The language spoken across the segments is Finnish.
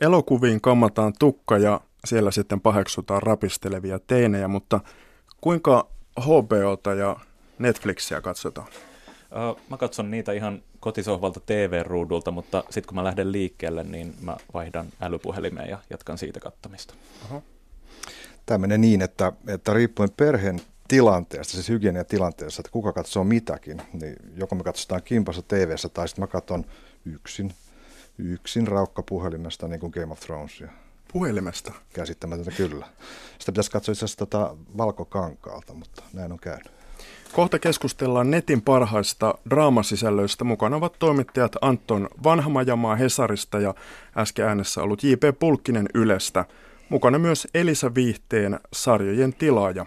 Elokuviin kammataan tukka ja siellä sitten paheksutaan rapistelevia teinejä, mutta kuinka HBOta ja Netflixiä katsotaan? Mä katson niitä ihan kotisohvalta TV-ruudulta, mutta sitten kun mä lähden liikkeelle, niin mä vaihdan älypuhelimeen ja jatkan siitä kattamista. Tämä menee niin, että, että riippuen perheen tilanteesta, siis hygieniatilanteessa, että kuka katsoo mitäkin, niin joko me katsotaan kimpassa tv tai sitten mä katson yksin, yksin raukka puhelimesta, niin kuin Game of Thronesia. Puhelimesta? Käsittämätöntä kyllä. Sitä pitäisi katsoa itse asiassa tota valkokankaalta, mutta näin on käynyt. Kohta keskustellaan netin parhaista draamasisällöistä. Mukana ovat toimittajat Anton Vanhamajamaa Hesarista ja äsken äänessä ollut J.P. Pulkkinen Ylestä. Mukana myös Elisa Viihteen sarjojen tilaaja.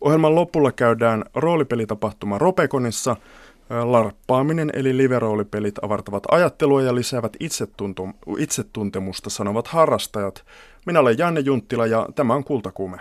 Ohjelman lopulla käydään roolipelitapahtuma Ropekonissa. Larppaaminen eli live-roolipelit avartavat ajattelua ja lisäävät itsetuntemusta, sanovat harrastajat. Minä olen Janne Junttila ja tämä on Kultakuume.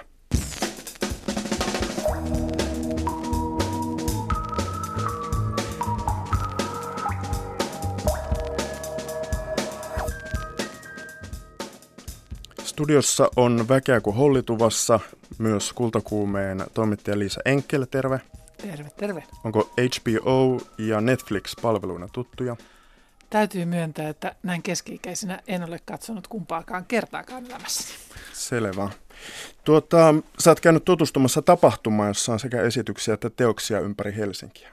Studiossa on väkeä kuin hollituvassa, myös kultakuumeen toimittaja Liisa Enkel, terve. Terve, terve. Onko HBO ja Netflix palveluina tuttuja? Täytyy myöntää, että näin keski-ikäisenä en ole katsonut kumpaakaan kertaakaan elämässäni. Selvä. Tuota, sä oot käynyt tutustumassa tapahtumaan, jossa on sekä esityksiä että teoksia ympäri Helsinkiä.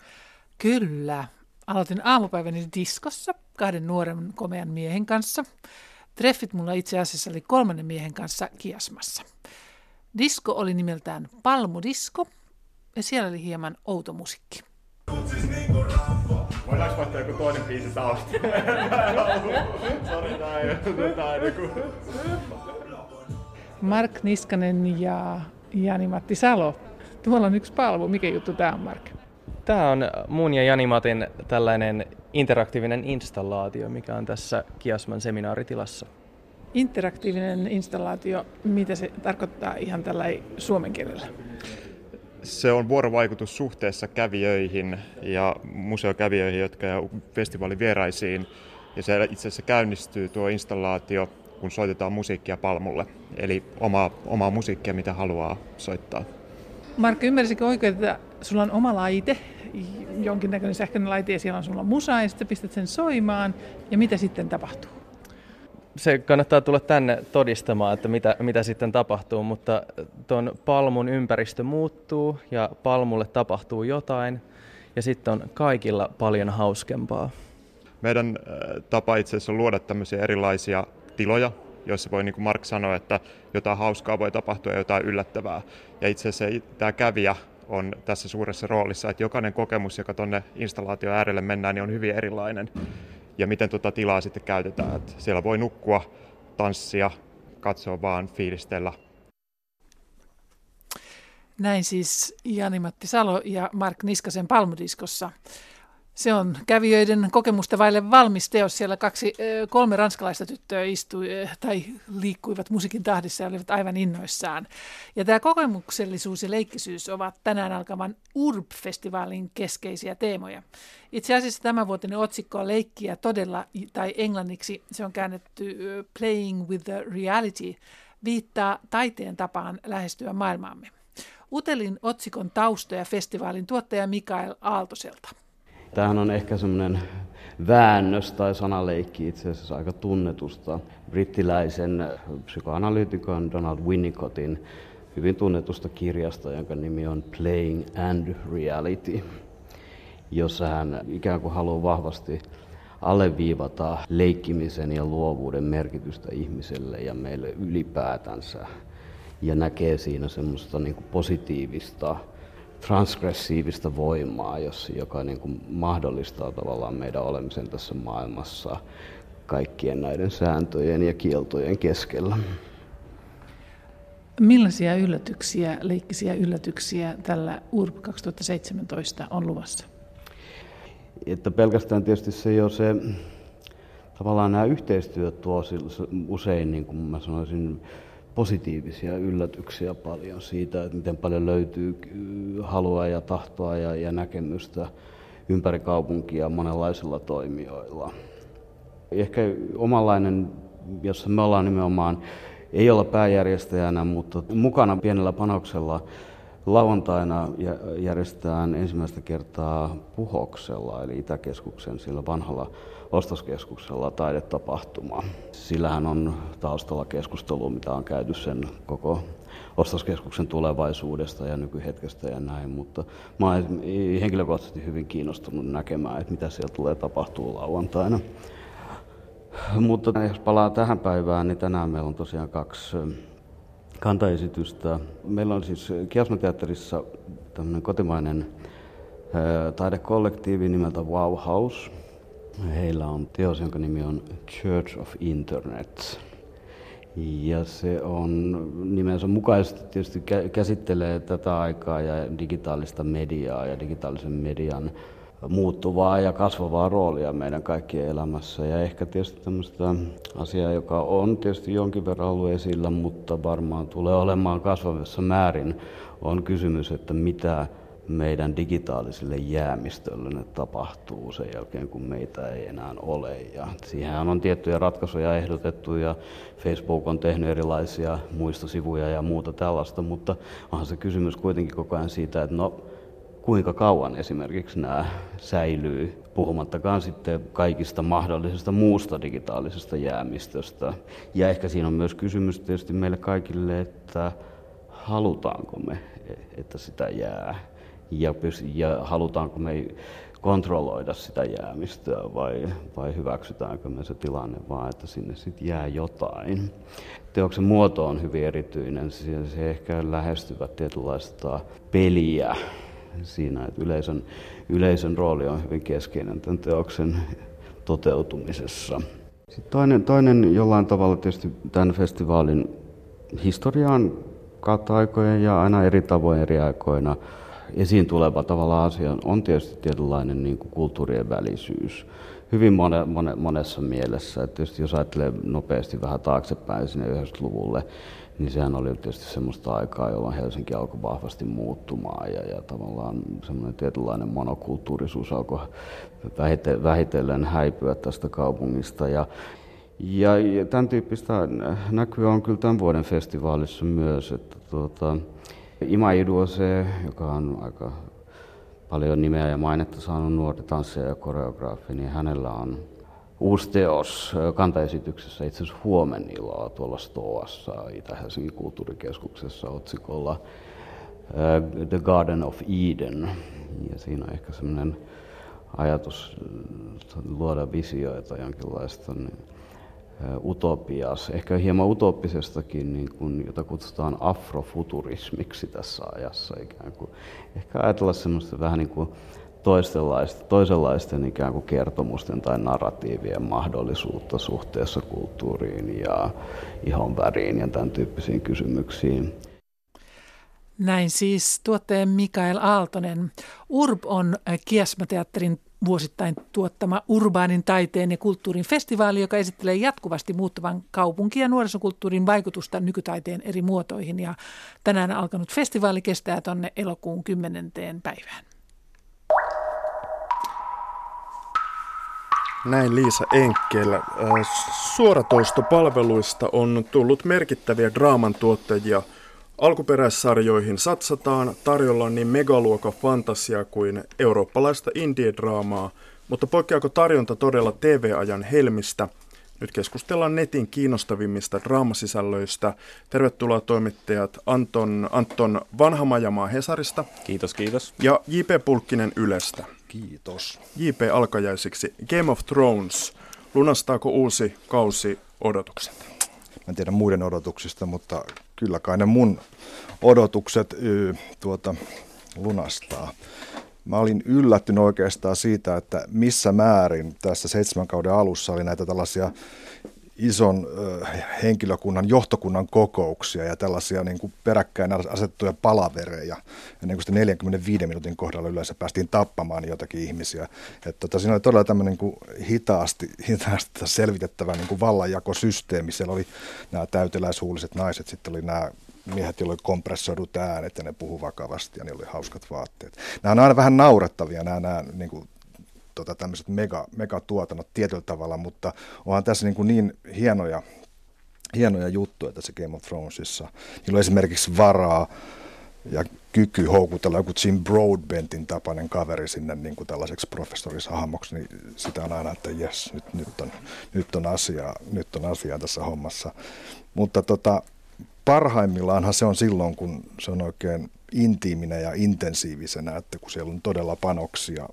Kyllä. Aloitin aamupäiväni diskossa kahden nuoren komean miehen kanssa. Treffit mulla itse asiassa oli kolmannen miehen kanssa kiasmassa. Disko oli nimeltään Palmudisko ja siellä oli hieman outo musiikki. Voidaanko vaihtaa joku toinen biisi tausta? Sori, tää ei Mark Niskanen ja Jani-Matti Salo. Tuolla on yksi palvo. Mikä juttu tämä on, Mark? Tämä on mun ja Jani-Matin tällainen interaktiivinen installaatio, mikä on tässä Kiasman seminaaritilassa. Interaktiivinen installaatio, mitä se tarkoittaa ihan tällä suomen kielellä? Se on vuorovaikutus suhteessa kävijöihin ja museokävijöihin, jotka ja festivaalivieraisiin. Ja se itse asiassa käynnistyy tuo installaatio, kun soitetaan musiikkia palmulle. Eli omaa, omaa musiikkia, mitä haluaa soittaa. Mark, ymmärsikö oikein, että sulla on oma laite, jonkinnäköinen sähköinen laite ja siellä on sulla musa ja sitten pistät sen soimaan ja mitä sitten tapahtuu? Se kannattaa tulla tänne todistamaan, että mitä, mitä sitten tapahtuu, mutta tuon palmun ympäristö muuttuu ja palmulle tapahtuu jotain ja sitten on kaikilla paljon hauskempaa. Meidän äh, tapa itse asiassa on luoda tämmöisiä erilaisia tiloja, joissa voi, niin kuin Mark sanoi, että jotain hauskaa voi tapahtua ja jotain yllättävää. Ja itse asiassa tämä kävijä on tässä suuressa roolissa, että jokainen kokemus, joka tuonne installaation äärelle mennään, niin on hyvin erilainen. Ja miten tuota tilaa sitten käytetään. Että siellä voi nukkua, tanssia, katsoa vaan, fiilistellä. Näin siis Jani-Matti Salo ja Mark Niskasen Palmudiskossa. Se on kävijöiden kokemusta vaille valmis teos. Siellä kaksi, kolme ranskalaista tyttöä istui tai liikkuivat musiikin tahdissa ja olivat aivan innoissaan. Ja tämä kokemuksellisuus ja leikkisyys ovat tänään alkavan URB-festivaalin keskeisiä teemoja. Itse asiassa tämä vuotinen otsikko on leikkiä todella, tai englanniksi se on käännetty Playing with the Reality, viittaa taiteen tapaan lähestyä maailmaamme. Utelin otsikon taustoja festivaalin tuottaja Mikael Aaltoselta. Tämähän on ehkä semmoinen väännös tai sanaleikki itse asiassa aika tunnetusta brittiläisen psykoanalyytikon Donald Winnicottin hyvin tunnetusta kirjasta, jonka nimi on Playing and Reality, jossa hän ikään kuin haluaa vahvasti alleviivata leikkimisen ja luovuuden merkitystä ihmiselle ja meille ylipäätänsä. Ja näkee siinä semmoista niin positiivista transgressiivista voimaa, jos, joka niin kuin mahdollistaa tavallaan meidän olemisen tässä maailmassa kaikkien näiden sääntöjen ja kieltojen keskellä. Millaisia yllätyksiä, leikkisiä yllätyksiä tällä URB 2017 on luvassa? Että pelkästään tietysti se jo se, tavallaan nämä yhteistyöt tuo usein, niin kuin mä sanoisin, positiivisia yllätyksiä paljon siitä, että miten paljon löytyy halua ja tahtoa ja, ja näkemystä ympäri kaupunkia monenlaisilla toimijoilla. Ehkä omanlainen jossa me ollaan nimenomaan, ei olla pääjärjestäjänä, mutta mukana pienellä panoksella Lauantaina järjestetään ensimmäistä kertaa Puhoksella, eli Itäkeskuksen sillä vanhalla ostoskeskuksella taidetapahtuma. Sillähän on taustalla keskustelu, mitä on käyty sen koko ostoskeskuksen tulevaisuudesta ja nykyhetkestä ja näin, mutta mä olen henkilökohtaisesti hyvin kiinnostunut näkemään, että mitä siellä tulee tapahtuu lauantaina. Mutta jos palaa tähän päivään, niin tänään meillä on tosiaan kaksi kantaesitystä. Meillä on siis Kiasmateatterissa tämmöinen kotimainen taidekollektiivi nimeltä Wow House. Heillä on teos, jonka nimi on Church of Internet. Ja se on nimensä mukaisesti tietysti käsittelee tätä aikaa ja digitaalista mediaa ja digitaalisen median muuttuvaa ja kasvavaa roolia meidän kaikkien elämässä. Ja ehkä tietysti tämmöistä asiaa, joka on tietysti jonkin verran ollut esillä, mutta varmaan tulee olemaan kasvavassa määrin, on kysymys, että mitä meidän digitaaliselle jäämistölle tapahtuu sen jälkeen, kun meitä ei enää ole. Ja siihen on tiettyjä ratkaisuja ehdotettu ja Facebook on tehnyt erilaisia muistosivuja ja muuta tällaista, mutta onhan se kysymys kuitenkin koko ajan siitä, että no kuinka kauan esimerkiksi nämä säilyy, puhumattakaan sitten kaikista mahdollisesta muusta digitaalisesta jäämistöstä. Ja ehkä siinä on myös kysymys tietysti meille kaikille, että halutaanko me, että sitä jää, ja, ja halutaanko me kontrolloida sitä jäämistöä vai, vai hyväksytäänkö me se tilanne vaan, että sinne sitten jää jotain. Teoksen muoto on hyvin erityinen, se, se ehkä lähestyvät tietynlaista peliä, siinä, että yleisön, yleisön rooli on hyvin keskeinen tämän teoksen toteutumisessa. Sitten toinen, toinen jollain tavalla tietysti tämän festivaalin historiaan kautta aikojen ja aina eri tavoin eri aikoina esiin tuleva tavalla asia on tietysti tietynlainen niin kuin kulttuurien välisyys. Hyvin mone, mone, monessa mielessä. Että tietysti jos ajattelee nopeasti vähän taaksepäin sinne 90-luvulle, niin sehän oli tietysti semmoista aikaa, jolloin Helsinki alkoi vahvasti muuttumaan ja, ja tavallaan semmoinen tietynlainen monokulttuurisuus alkoi vähitellen häipyä tästä kaupungista. Ja, ja, ja tämän tyyppistä näkyy on kyllä tämän vuoden festivaalissa myös, että tuota, Ima Iduose, joka on aika paljon nimeä ja mainetta saanut nuori tanssija ja koreograafi, niin hänellä on uusi teos kantaesityksessä itse asiassa huomeniloa tuolla Stoassa Itä-Helsingin kulttuurikeskuksessa otsikolla The Garden of Eden. Ja siinä on ehkä sellainen ajatus luoda visioita jonkinlaista niin, utopias, ehkä hieman utopisestakin, niin kuin, jota kutsutaan afrofuturismiksi tässä ajassa ikään kuin. Ehkä ajatella semmoista vähän niin kuin toisenlaisten, toisenlaisten ikään kuin kertomusten tai narratiivien mahdollisuutta suhteessa kulttuuriin ja ihon väriin ja tämän tyyppisiin kysymyksiin. Näin siis tuotteen Mikael Aaltonen. URB on Kiasmateatterin vuosittain tuottama urbaanin taiteen ja kulttuurin festivaali, joka esittelee jatkuvasti muuttuvan kaupunki- ja nuorisokulttuurin vaikutusta nykytaiteen eri muotoihin. Ja tänään alkanut festivaali kestää tuonne elokuun 10. päivään. Näin Liisa Enkel. Äh, suoratoistopalveluista on tullut merkittäviä draaman tuottajia. Alkuperäissarjoihin satsataan, tarjolla on niin megaluokan fantasia kuin eurooppalaista indie-draamaa, mutta poikkeako tarjonta todella TV-ajan helmistä? Nyt keskustellaan netin kiinnostavimmista draamasisällöistä. Tervetuloa toimittajat Anton, Anton Vanhamajamaa Hesarista. Kiitos, kiitos. Ja J.P. Pulkkinen Ylestä. Kiitos. J.P. alkajaisiksi. Game of Thrones. Lunastaako uusi kausi odotukset? Mä en tiedä muiden odotuksista, mutta kyllä kai ne mun odotukset y, tuota, lunastaa. Mä olin yllättynyt oikeastaan siitä, että missä määrin tässä seitsemän kauden alussa oli näitä tällaisia ison henkilökunnan, johtokunnan kokouksia ja tällaisia niin kuin peräkkäin asettuja palavereja. Ja niin kuin 45 minuutin kohdalla yleensä päästiin tappamaan jotakin ihmisiä. Että tota, siinä oli todella tämmöinen niin kuin hitaasti, hitaasti selvitettävä niin kuin vallanjakosysteemi. Siellä oli nämä täyteläishuuliset naiset, sitten oli nämä miehet, joilla oli kompressoidut äänet ja ne puhu vakavasti ja niillä oli hauskat vaatteet. Nämä on aina vähän naurettavia nämä, nämä niin kuin tota, tämmöiset mega, megatuotannot tietyllä tavalla, mutta onhan tässä niin, kuin niin hienoja, hienoja juttuja tässä Game of Thronesissa. Niillä on esimerkiksi varaa ja kyky houkutella joku Jim Broadbentin tapainen kaveri sinne niin kuin tällaiseksi professorisahmoksi, niin sitä on aina, että jes, nyt, nyt, on, nyt, on asiaa, nyt on asiaa tässä hommassa. Mutta tota, parhaimmillaanhan se on silloin, kun se on oikein intiiminen ja intensiivisenä, että kun siellä on todella panoksia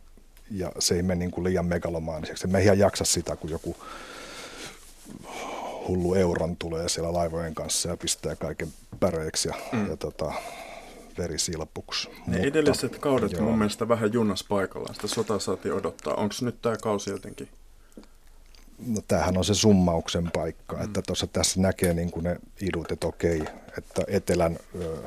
ja se ei mene niin kuin liian megalomaaniseksi. Me ei ihan jaksa sitä, kun joku hullu euron tulee siellä laivojen kanssa ja pistää kaiken päreiksi ja, mm. ja tota, verisilpuksi. Ne Mutta, edelliset kaudet joo. mun mielestä vähän junas paikallaan. Sitä sotaa saatiin odottaa. Onko nyt tämä kausi jotenkin? No tämähän on se summauksen paikka, mm. että tuossa tässä näkee niin kuin ne idut, että okei, että etelän ö,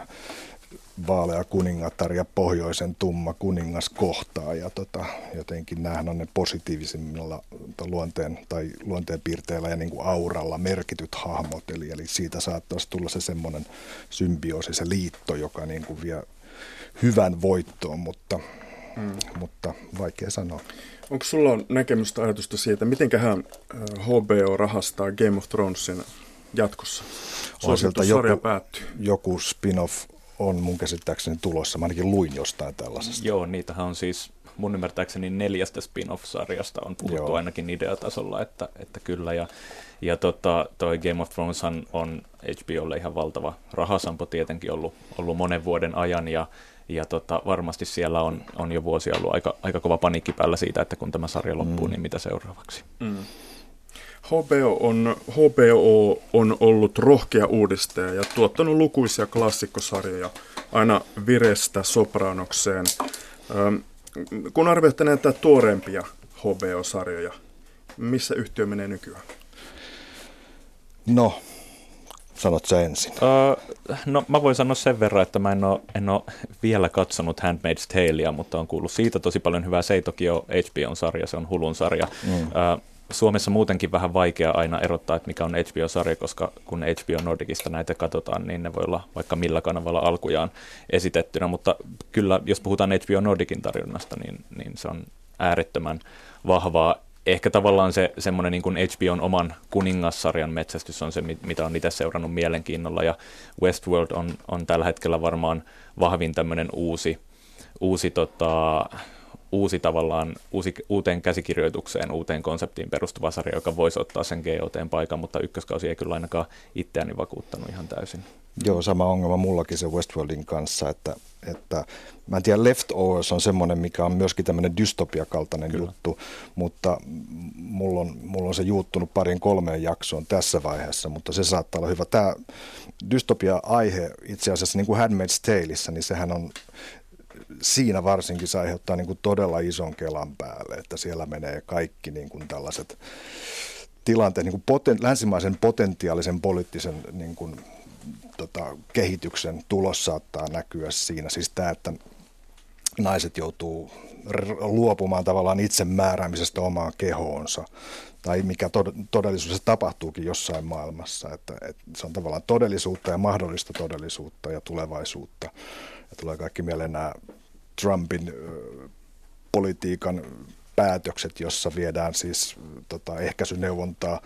vaalea kuningatar ja pohjoisen tumma kuningas kohtaa ja tota, jotenkin näähän on ne positiivisimmilla luonteen tai luonteen piirteillä ja niin kuin auralla merkityt hahmot, eli, eli siitä saattaisi tulla se semmoinen symbioosi, se liitto, joka niin kuin vie hyvän voittoon, mutta, mm. mutta vaikea sanoa. Onko sulla näkemystä ajatusta siitä, miten hän HBO rahastaa Game of Thronesin jatkossa? Suosittu sarja joku, päättyy. Joku spin-off on mun käsittääkseni tulossa. Mä ainakin luin jostain tällaisesta. Joo, niitähän on siis mun ymmärtääkseni neljästä spin-off-sarjasta on puhuttu Joo. ainakin ideatasolla, että, että kyllä. Ja, ja tota, toi Game of Thrones on HBOlle ihan valtava rahasampo tietenkin ollut, ollut monen vuoden ajan ja, ja tota, varmasti siellä on, on jo vuosia ollut aika, aika kova paniikki päällä siitä, että kun tämä sarja loppuu, mm. niin mitä seuraavaksi. Mm. HBO on, HBO on ollut rohkea uudistaja ja tuottanut lukuisia klassikkosarjoja aina Virestä Sopranokseen. kun arvioitte näitä tuoreempia HBO-sarjoja, missä yhtiö menee nykyään? No, sanot sä ensin. Uh, no mä voin sanoa sen verran, että mä en ole, en ole vielä katsonut Handmaid's Talea, mutta on kuullut siitä tosi paljon hyvää. Se ei toki ole HBO-sarja, se on Hulun sarja. Mm. Uh, Suomessa muutenkin vähän vaikea aina erottaa, että mikä on HBO-sarja, koska kun HBO Nordicista näitä katsotaan, niin ne voi olla vaikka millä kanavalla alkujaan esitettynä, mutta kyllä jos puhutaan HBO Nordicin tarjonnasta, niin, niin se on äärettömän vahvaa. Ehkä tavallaan se semmoinen niin kuin HBOn oman kuningassarjan metsästys on se, mitä on itse seurannut mielenkiinnolla, ja Westworld on, on tällä hetkellä varmaan vahvin tämmöinen uusi, uusi tota, uusi tavallaan, uusi, uuteen käsikirjoitukseen, uuteen konseptiin perustuva sarja, joka voisi ottaa sen GOTn paikan, mutta ykköskausi ei kyllä ainakaan itseäni vakuuttanut ihan täysin. Joo, sama ongelma mullakin se Westworldin kanssa, että, että mä en tiedä, Leftovers on semmoinen, mikä on myöskin tämmöinen dystopiakaltainen kyllä. juttu, mutta mulla on, mulla on se juuttunut parin kolmeen jaksoon tässä vaiheessa, mutta se saattaa olla hyvä. Tämä dystopia-aihe itse asiassa niin kuin Handmaid's Taleissa, niin sehän on siinä varsinkin se aiheuttaa niin kuin todella ison kelan päälle, että siellä menee kaikki niin kuin tällaiset tilanteet, niin kuin poten, länsimaisen potentiaalisen poliittisen niin kuin, tota, kehityksen tulos saattaa näkyä siinä. Siis tämä, että naiset joutuu luopumaan tavallaan itsemääräämisestä omaan kehoonsa, tai mikä todellisuudessa tapahtuukin jossain maailmassa. Että, että se on tavallaan todellisuutta ja mahdollista todellisuutta ja tulevaisuutta. Ja tulee kaikki mieleen nämä Trumpin politiikan päätökset, jossa viedään siis tota, ehkäisyneuvontaa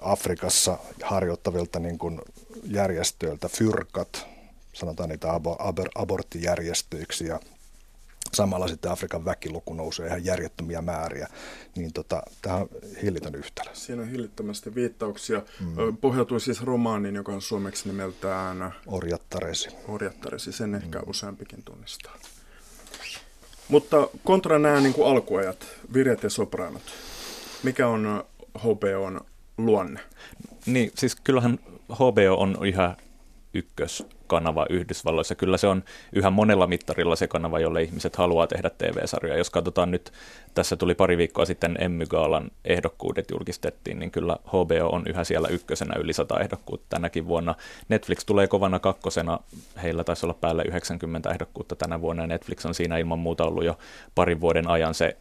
Afrikassa harjoittavilta niin kuin järjestöiltä, fyrkat, sanotaan niitä ab- aborttijärjestöiksi ja samalla sitten Afrikan väkiluku nousee ihan järjettömiä määriä, niin tota, tämä on hillitön yhtälö. Siinä on hillittömästi viittauksia. Mm. Pohjautui siis romaaniin, joka on suomeksi nimeltään Orjattaresi. Orjattaresi, sen ehkä mm. useampikin tunnistaa. Mutta kontra nämä niin kuin alkuajat, viret ja sopranot, mikä on HBOn luonne? Niin, siis kyllähän HBO on yhä ykköskanava Yhdysvalloissa. Kyllä se on yhä monella mittarilla se kanava, jolle ihmiset haluaa tehdä TV-sarjoja. Jos katsotaan nyt, tässä tuli pari viikkoa sitten Emmy Gaalan ehdokkuudet julkistettiin, niin kyllä HBO on yhä siellä ykkösenä yli sata ehdokkuutta tänäkin vuonna. Netflix tulee kovana kakkosena, heillä taisi olla päälle 90 ehdokkuutta tänä vuonna, ja Netflix on siinä ilman muuta ollut jo parin vuoden ajan se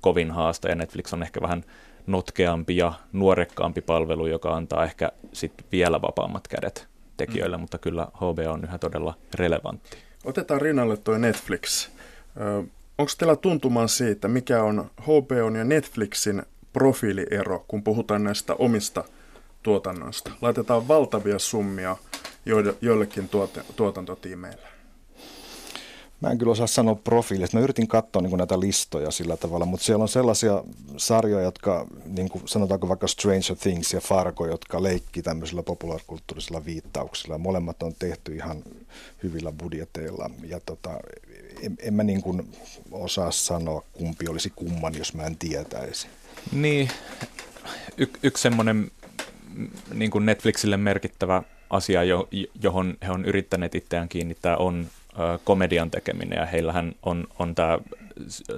kovin haaste, ja Netflix on ehkä vähän notkeampi ja nuorekkaampi palvelu, joka antaa ehkä sit vielä vapaammat kädet tekijöille, mm. mutta kyllä HBO on yhä todella relevantti. Otetaan rinnalle tuo Netflix. onko teillä tuntumaan siitä, mikä on HBOn ja Netflixin profiiliero, kun puhutaan näistä omista tuotannoista? Laitetaan valtavia summia joillekin tuot- tuotantotiimeille. Mä en kyllä osaa sanoa profiilista. Mä yritin katsoa niin näitä listoja sillä tavalla, mutta siellä on sellaisia sarjoja, jotka niin kuin sanotaanko vaikka Stranger Things ja Fargo, jotka leikki tämmöisillä populaarikulttuurisilla viittauksilla. Molemmat on tehty ihan hyvillä budjeteilla ja tota, en, en mä niin kuin osaa sanoa, kumpi olisi kumman, jos mä en tietäisi. Niin, y- yksi semmoinen niin Netflixille merkittävä asia, johon he on yrittäneet itseään kiinnittää, on komedian tekeminen ja heillähän on, on tämä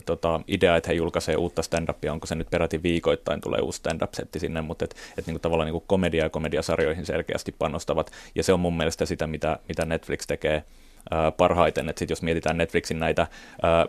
tota, idea, että he julkaisee uutta stand-upia, onko se nyt peräti viikoittain tulee uusi stand-up-setti sinne, mutta et, et niinku tavallaan niinku komedia ja komediasarjoihin selkeästi panostavat. Ja se on mun mielestä sitä, mitä, mitä Netflix tekee parhaiten. että sit jos mietitään Netflixin näitä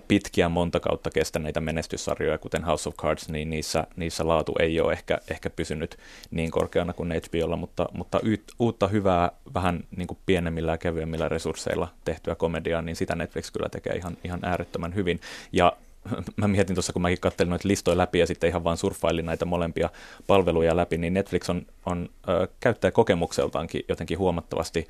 pitkiä monta kautta kestäneitä menestyssarjoja, kuten House of Cards, niin niissä, niissä laatu ei ole ehkä, ehkä pysynyt niin korkeana kuin HBOlla, mutta, mutta uutta hyvää, vähän niin kuin pienemmillä ja kevyemmillä resursseilla tehtyä komediaa, niin sitä Netflix kyllä tekee ihan, ihan äärettömän hyvin. Ja mä mietin tuossa, kun mäkin katselin noita listoja läpi ja sitten ihan vaan surffailin näitä molempia palveluja läpi, niin Netflix on, on ö, käyttäjäkokemukseltaankin jotenkin huomattavasti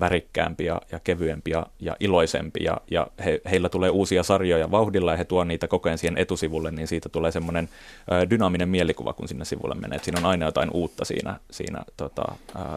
värikkäämpi ja, ja kevyempi ja, ja iloisempi ja, ja he, heillä tulee uusia sarjoja vauhdilla ja he tuovat niitä koko ajan siihen etusivulle, niin siitä tulee semmoinen dynaaminen mielikuva, kun sinne sivulle menee. Et siinä on aina jotain uutta siinä, siinä tota,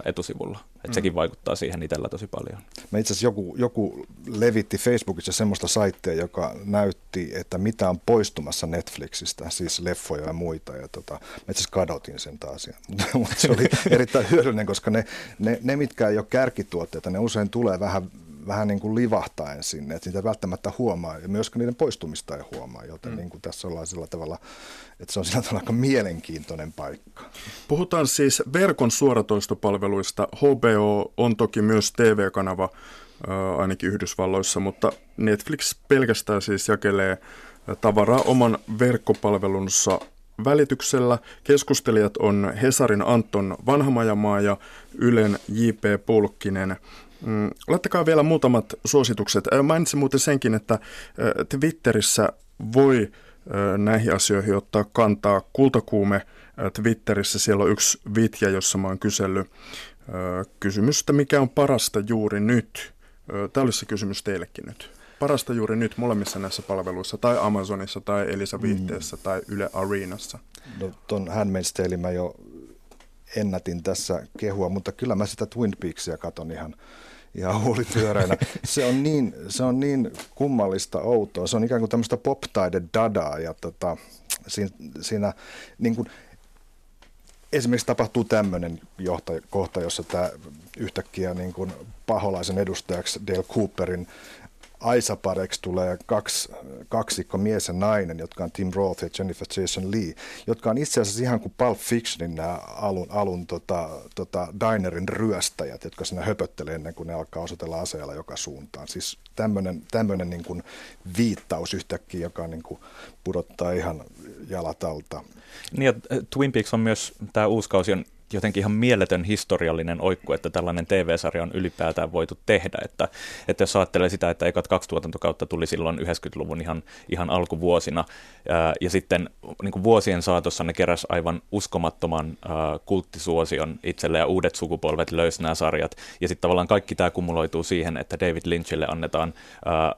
etusivulla. Et mm. Sekin vaikuttaa siihen itsellä tosi paljon. Mä itse asiassa joku, joku levitti Facebookissa semmoista saittia, joka näytti, että mitä on poistumassa Netflixistä, siis leffoja ja muita. Ja tota, mä itse asiassa kadotin sen taas. Mutta se oli erittäin hyödyllinen, koska ne, ne, ne, mitkä ei ole kärkituotteita, ne usein tulee vähän vähän niin kuin livahtaen sinne, että niitä välttämättä huomaa ja myöskään niiden poistumista ei huomaa, joten mm. niin kuin tässä ollaan sillä tavalla, että se on sillä tavalla aika mielenkiintoinen paikka. Puhutaan siis verkon suoratoistopalveluista. HBO on toki myös TV-kanava ainakin Yhdysvalloissa, mutta Netflix pelkästään siis jakelee tavaraa oman verkkopalvelunsa välityksellä. Keskustelijat on Hesarin Anton Vanhamajamaa ja Ylen J.P. Pulkkinen. Mm, laittakaa vielä muutamat suositukset. Mainitsin muuten senkin, että Twitterissä voi näihin asioihin ottaa kantaa. Kultakuume Twitterissä, siellä on yksi vitja, jossa mä oon kysellyt kysymystä, mikä on parasta juuri nyt. Tämä olisi se kysymys teillekin nyt. Parasta juuri nyt molemmissa näissä palveluissa, tai Amazonissa, tai Elisa Viihteessä, mm. tai Yle Arenassa. No, ton Handmaid's mä jo ennätin tässä kehua, mutta kyllä mä sitä Twin Peaksia katon ihan ihan huulipyöreänä. Se on niin, se on niin kummallista outoa. Se on ikään kuin tämmöistä pop-taide dadaa ja tota, siinä, siinä niin kuin, esimerkiksi tapahtuu tämmöinen kohta, jossa tämä yhtäkkiä niin kuin paholaisen edustajaksi Dale Cooperin Aisapareksi tulee kaksi, kaksikko mies ja nainen, jotka on Tim Roth ja Jennifer Jason Lee, jotka on itse asiassa ihan kuin Pulp Fictionin nämä alun, alun tota, tota dinerin ryöstäjät, jotka siinä höpöttelee ennen kuin ne alkaa osoitella aseella joka suuntaan. Siis tämmöinen, niin kuin viittaus yhtäkkiä, joka niin kuin pudottaa ihan jalat alta. Niin ja Twin Peaks on myös, tämä uusi kausi on jotenkin ihan mieletön historiallinen oikku, että tällainen TV-sarja on ylipäätään voitu tehdä. Että, että jos ajattelee sitä, että ekat kaksi tuotantokautta tuli silloin 90-luvun ihan, ihan alkuvuosina, ää, ja sitten niin kuin vuosien saatossa ne keräs aivan uskomattoman ää, kulttisuosion itselle, ja uudet sukupolvet löysi nämä sarjat, ja sitten tavallaan kaikki tämä kumuloituu siihen, että David Lynchille annetaan ää,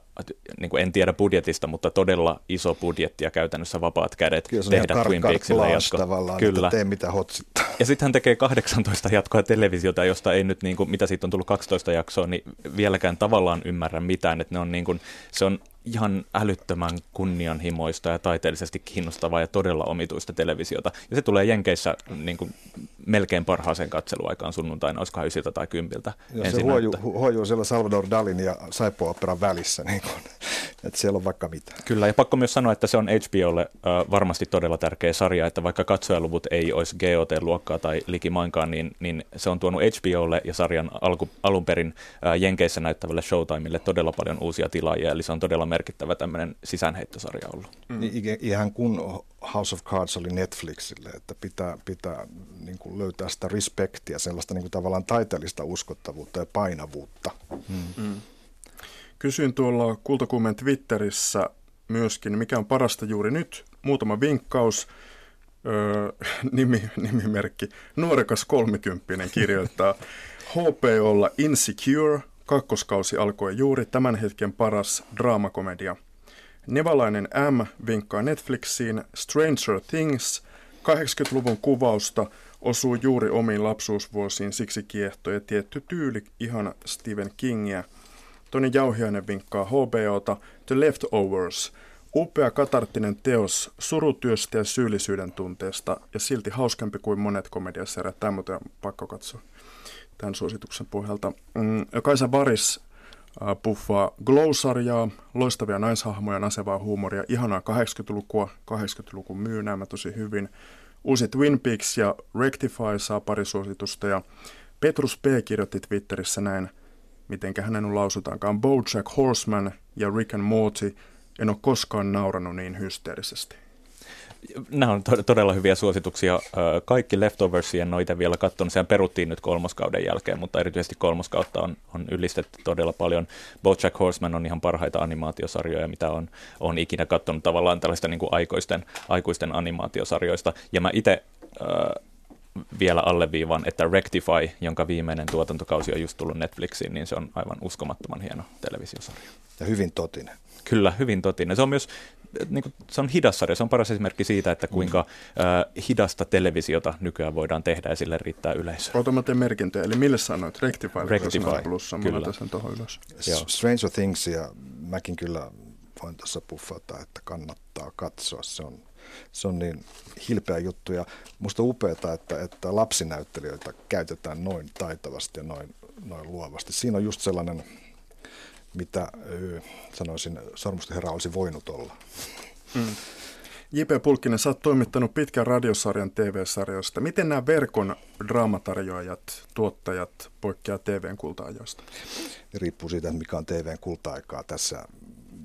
niin kuin en tiedä budjetista, mutta todella iso budjetti ja käytännössä vapaat kädet Kyllä, tehdä Twin Peaksille jatko. Kyllä. että tee mitä hotsittaa. Ja sitten hän tekee 18 jatkoa televisiota, josta ei nyt, niin kuin, mitä siitä on tullut 12 jaksoa, niin vieläkään tavallaan ymmärrä mitään. Että ne on, niin kuin, se on ihan älyttömän kunnianhimoista ja taiteellisesti kiinnostavaa ja todella omituista televisiota. Ja se tulee Jenkeissä niin kuin, melkein parhaaseen katseluaikaan sunnuntaina, olisikohan ysiltä tai kympiltä. Ja se huojuu, huojuu siellä Salvador Dalin ja Saipo Operan välissä, niin kuin, että siellä on vaikka mitä. Kyllä, ja pakko myös sanoa, että se on HBOlle äh, varmasti todella tärkeä sarja, että vaikka katsojaluvut ei olisi GOT-luokkaa tai likimainkaan, niin, niin se on tuonut HBOlle ja sarjan alku, alun perin äh, Jenkeissä näyttävälle Showtimelle todella paljon uusia tilaajia, eli se on todella merkittävä tämmöinen sisäänheittosarja ollut. Mm. Ihan kun House of Cards oli Netflixille, että pitää, pitää niin kuin löytää sitä respektiä, sellaista niin kuin tavallaan taiteellista uskottavuutta ja painavuutta. Mm. Mm. Kysyin tuolla Kultakuumen Twitterissä, myöskin, mikä on parasta juuri nyt. Muutama vinkkaus. Öö, nimi, nimimerkki. Nuorekas kolmikymppinen kirjoittaa HPOlla Insecure. Kakkoskausi alkoi juuri tämän hetken paras draamakomedia. Nevalainen M vinkkaa Netflixiin Stranger Things. 80-luvun kuvausta osuu juuri omiin lapsuusvuosiin, siksi kiehtoo ja tietty tyyli ihan Stephen Kingia. Toni Jauhiainen vinkkaa HBOta The Leftovers. Upea katarttinen teos surutyöstä ja syyllisyyden tunteesta ja silti hauskempi kuin monet komediasarjat. Tämä on pakko katsoa tämän suosituksen pohjalta. Mm, Kaisa Varis äh, puffaa Glow-sarjaa, loistavia naishahmoja, nasevaa huumoria, ihanaa 80-lukua, 80-luku myy nämä tosi hyvin. Uusi Twin Peaks ja Rectify saa pari suositusta ja Petrus P. kirjoitti Twitterissä näin, mitenkä hänen lausutaankaan, Bojack Horseman ja Rick and Morty, en ole koskaan nauranut niin hysteerisesti. Nämä on to- todella hyviä suosituksia. Kaikki Leftoversia en ole itse vielä katsonut. Sehän peruttiin nyt kolmoskauden jälkeen, mutta erityisesti kolmoskautta on, on ylistetty todella paljon. Bojack Horseman on ihan parhaita animaatiosarjoja, mitä on, on ikinä katsonut tavallaan tällaista niin kuin aikuisten, aikuisten animaatiosarjoista. Ja mä itse äh, vielä alleviivan, että Rectify, jonka viimeinen tuotantokausi on just tullut Netflixiin, niin se on aivan uskomattoman hieno televisiosarja. Ja hyvin totinen. Kyllä, hyvin totinen. Se on myös niin kuin, se on hidas sarja. Se on paras esimerkki siitä, että kuinka mm. äh, hidasta televisiota nykyään voidaan tehdä ja sille riittää yleisö. Ota mä merkintöjä. Eli mille sanoit? Rectify. Rectify. Plussa. Kyllä. sen tuohon ylös. Stranger Things ja mäkin kyllä voin tässä puffata, että kannattaa katsoa. Se on, se on niin hilpeä juttu ja musta upeaa, että, että lapsinäyttelijöitä käytetään noin taitavasti ja noin, noin luovasti. Siinä on just sellainen mitä sanoisin Sormusten herra olisi voinut olla. Mm. J.P. Pulkkinen, sä oot toimittanut pitkän radiosarjan TV-sarjoista. Miten nämä verkon draamatarjoajat, tuottajat poikkeaa TVn kulta-ajoista? Riippuu siitä, mikä on TVn kulta-aikaa. Tässä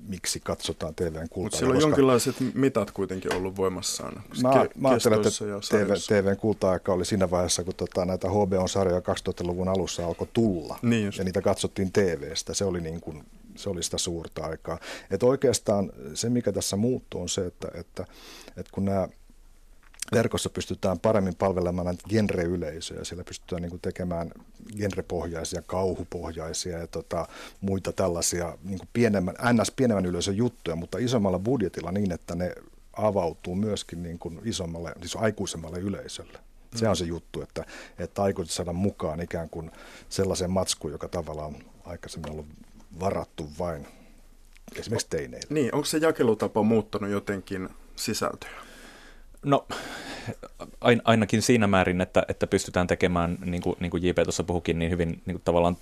miksi katsotaan TVn kultaa. Mutta siellä on koska... jonkinlaiset mitat kuitenkin ollut voimassaan. Mä, ke- mä ajattelen, että TV, TVn kulta-aika oli siinä vaiheessa, kun tota, näitä HBO-sarjoja 2000-luvun alussa alkoi tulla. Niin ja niitä katsottiin TVstä. Se oli, niin kuin, se oli sitä suurta aikaa. Et oikeastaan se, mikä tässä muuttuu, on se, että, että, että kun nämä verkossa pystytään paremmin palvelemaan näitä genre-yleisöjä. Siellä pystytään niin kuin tekemään genrepohjaisia, kauhupohjaisia ja tota, muita tällaisia niin kuin pienemmän, ns. pienemmän yleisön juttuja, mutta isommalla budjetilla niin, että ne avautuu myöskin niin kuin isommalle, siis aikuisemmalle yleisölle. Se on se juttu, että, että aikuiset saada mukaan ikään kuin sellaisen matskuun, joka tavallaan on aikaisemmin ollut varattu vain esimerkiksi teineille. Niin, onko se jakelutapa muuttanut jotenkin sisältöä? No ainakin siinä määrin, että, että pystytään tekemään, niin kuin, niin kuin JP tuossa puhukin, niin hyvin niin kuin tavallaan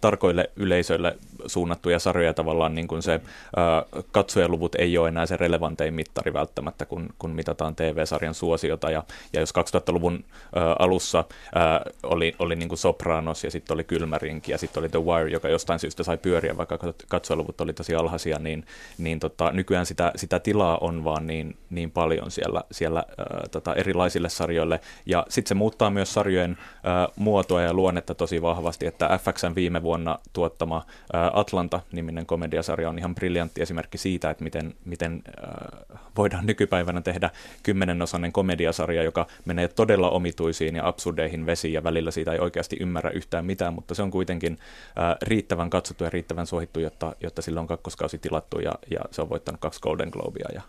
tarkoille yleisöille suunnattuja sarjoja tavallaan niin kuin se ää, katsojaluvut ei ole enää se relevantein mittari välttämättä, kun, kun mitataan TV-sarjan suosiota. Ja, ja jos 2000-luvun ää, alussa ää, oli, oli niin kuin Sopranos ja sitten oli Kylmärinki ja sitten oli The Wire, joka jostain syystä sai pyöriä, vaikka katsojaluvut oli tosi alhaisia, niin, niin tota, nykyään sitä, sitä tilaa on vaan niin, niin paljon siellä, siellä ää, tota, erilaisille sarjoille. Ja sitten se muuttaa myös sarjojen ää, muotoa ja luonnetta tosi vahvasti, että FXn viime vuonna tuottama Atlanta-niminen komediasarja on ihan briljantti esimerkki siitä, että miten, miten ää, voidaan nykypäivänä tehdä kymmenenosainen komediasarja, joka menee todella omituisiin ja absurdeihin vesiin ja välillä siitä ei oikeasti ymmärrä yhtään mitään, mutta se on kuitenkin ää, riittävän katsottu ja riittävän suohittu, jotta, jotta sillä on kakkoskausi tilattu ja, ja se on voittanut kaksi Golden Globea ja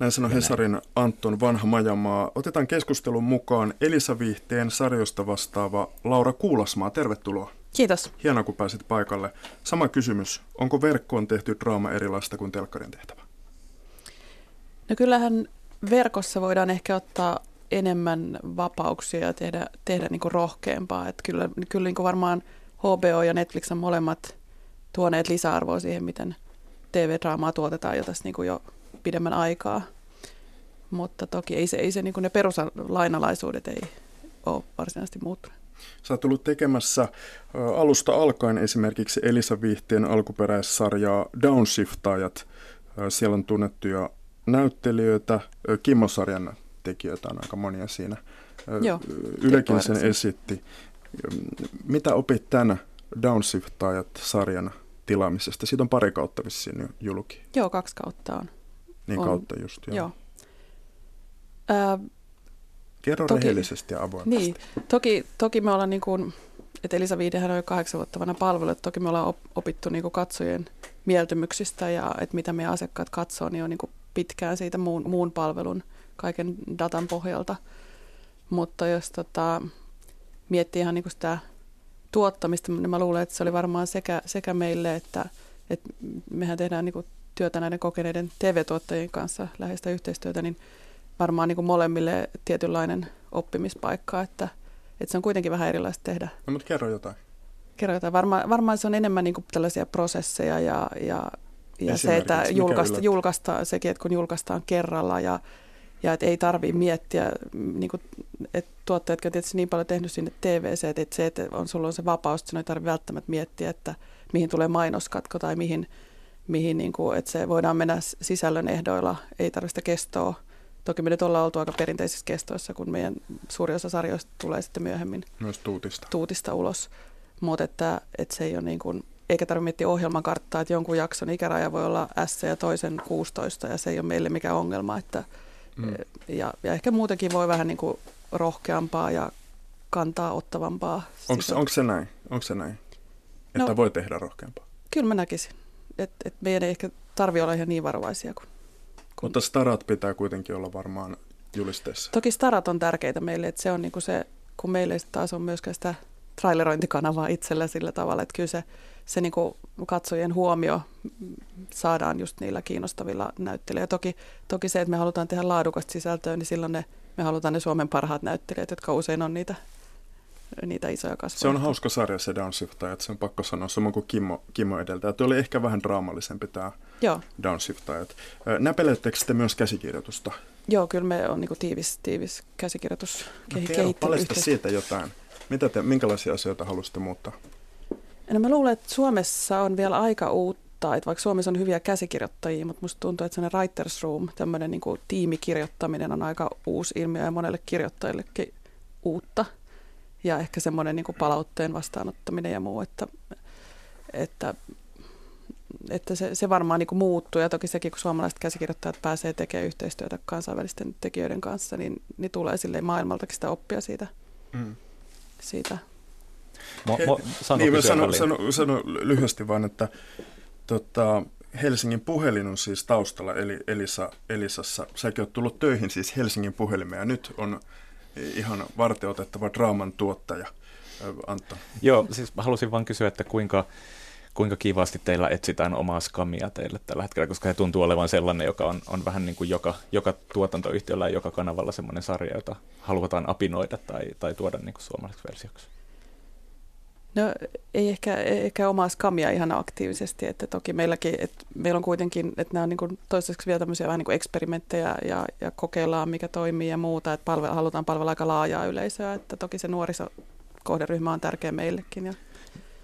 näin sanoi Hesarin Anton Vanha Majamaa. Otetaan keskustelun mukaan Elisa Viihteen sarjosta vastaava Laura Kuulasmaa. Tervetuloa. Kiitos. Hienoa, kun pääsit paikalle. Sama kysymys. Onko verkkoon tehty draama erilaista kuin telkkarin tehtävä? No kyllähän verkossa voidaan ehkä ottaa enemmän vapauksia ja tehdä, tehdä niin kuin rohkeampaa. Että kyllä kyllä niin kuin varmaan HBO ja Netflix on molemmat tuoneet lisäarvoa siihen, miten TV-draamaa tuotetaan jo tässä niin kuin jo pidemmän aikaa. Mutta toki ei se, ei se niin kuin ne peruslainalaisuudet ei ole varsinaisesti muuttunut. Sä oot tullut tekemässä alusta alkaen esimerkiksi Elisa Viihteen alkuperäissarjaa Downshiftaajat. Siellä on tunnettuja näyttelijöitä, Kimmo-sarjan tekijöitä on aika monia siinä. Joo, Ylekin sen esitti. Mitä opit tämän Downshiftaajat-sarjan tilaamisesta. Siitä on pari kautta vissiin julki. Joo, kaksi kautta on. Niin on. kautta just, joo. joo. Ää, Kerro toki, rehellisesti ja avoimesti. Niin, toki, toki me ollaan niin kuin, että Elisa Viidehän on jo kahdeksan vuotta vanha palvelu, että toki me ollaan opittu niin kuin katsojien mieltymyksistä ja että mitä meidän asiakkaat katsoo, niin on niin kuin pitkään siitä muun, muun palvelun kaiken datan pohjalta. Mutta jos tota, miettii ihan niin kuin sitä tuottamista, niin mä luulen, että se oli varmaan sekä, sekä meille, että, että mehän tehdään niin kuin työtä näiden kokeneiden TV-tuottajien kanssa läheistä yhteistyötä, niin varmaan niin kuin molemmille tietynlainen oppimispaikka, että, että se on kuitenkin vähän erilaista tehdä. No, mutta kerro jotain. Kerro jotain. Varmaan, varmaan se on enemmän niin kuin tällaisia prosesseja ja, ja, ja se, että julkaista, julkaista, sekin, että kun julkaistaan kerralla ja, ja että ei tarvitse miettiä, niin kuin, että tuottajat on tietysti niin paljon tehnyt sinne TVC, että se, että on, sulla on se vapaus, että ei tarvitse välttämättä miettiä, että mihin tulee mainoskatko tai mihin, mihin niin kuin, että se voidaan mennä sisällön ehdoilla, ei tarvitse kestoa. Toki me nyt ollaan oltu aika perinteisissä kestoissa, kun meidän suuri osa sarjoista tulee sitten myöhemmin Myös tuutista, tuutista ulos. Mutta että, että se ei ole niin kuin, eikä tarvitse miettiä ohjelmakarttaa, että jonkun jakson ikäraja voi olla S ja toisen 16 ja se ei ole meille mikään ongelma. Että, mm. ja, ja ehkä muutenkin voi vähän niin kuin rohkeampaa ja kantaa ottavampaa. Onko se näin? Onko se näin? Että no, voi tehdä rohkeampaa? Kyllä mä näkisin. Että et meidän ei ehkä tarvitse olla ihan niin varovaisia kuin kun... Mutta starat pitää kuitenkin olla varmaan julisteessa. Toki starat on tärkeitä meille, että se on niin kuin se, kun meille taas on myöskään sitä trailerointikanavaa itsellä sillä tavalla, että kyllä se, se niin kuin katsojien huomio saadaan just niillä kiinnostavilla näyttelijöillä. Toki, toki se, että me halutaan tehdä laadukasta sisältöä, niin silloin ne, me halutaan ne Suomen parhaat näyttelijät, jotka usein on niitä niitä isoja kasvoja. Se on hauska sarja se Downshiftajat, se on pakko sanoa, samoin kuin Kimmo, Kimmo edeltä. Tuo oli ehkä vähän draamallisempi tämä Joo. Downshiftajat. Näpelettekö te myös käsikirjoitusta? Joo, kyllä me on niin tiivis, tiivis käsikirjoitus no, kerro, paljasta siitä jotain. Mitä te, minkälaisia asioita haluaisitte muuttaa? No mä luulen, että Suomessa on vielä aika uutta, että vaikka Suomessa on hyviä käsikirjoittajia, mutta musta tuntuu, että sellainen writers room, tämmöinen niin tiimikirjoittaminen on aika uusi ilmiö ja monelle kirjoittajillekin uutta – ja ehkä semmoinen niin palautteen vastaanottaminen ja muu, että, että, että se, se varmaan niin muuttuu. Ja toki sekin, kun suomalaiset käsikirjoittajat pääsee tekemään yhteistyötä kansainvälisten tekijöiden kanssa, niin, niin tulee sille maailmaltakin sitä oppia siitä. Mm. siitä. Mo, mo, sano niin, sano, sano, sano lyhyesti vain, että tota, Helsingin puhelin on siis taustalla, eli Elisa, Elisassa. Säkin oot tullut töihin siis Helsingin puhelimeen ja nyt on ihan varteotettava draaman tuottaja, Antto. Joo, siis halusin vain kysyä, että kuinka, kuinka kivasti teillä etsitään omaa skamia teille tällä hetkellä, koska he tuntuu olevan sellainen, joka on, on vähän niin kuin joka, joka tuotantoyhtiöllä ja joka kanavalla semmoinen sarja, jota halutaan apinoida tai, tai tuoda niin kuin suomalaiseksi versioksi. No ei ehkä, ehkä omaa skamia ihan aktiivisesti, että toki meilläkin, että meillä on kuitenkin, että nämä on niin toistaiseksi vielä tämmöisiä vähän niin kuin eksperimenttejä ja, ja kokeillaan mikä toimii ja muuta, että palve, halutaan palvella aika laajaa yleisöä, että toki se nuorisokohderyhmä on tärkeä meillekin ja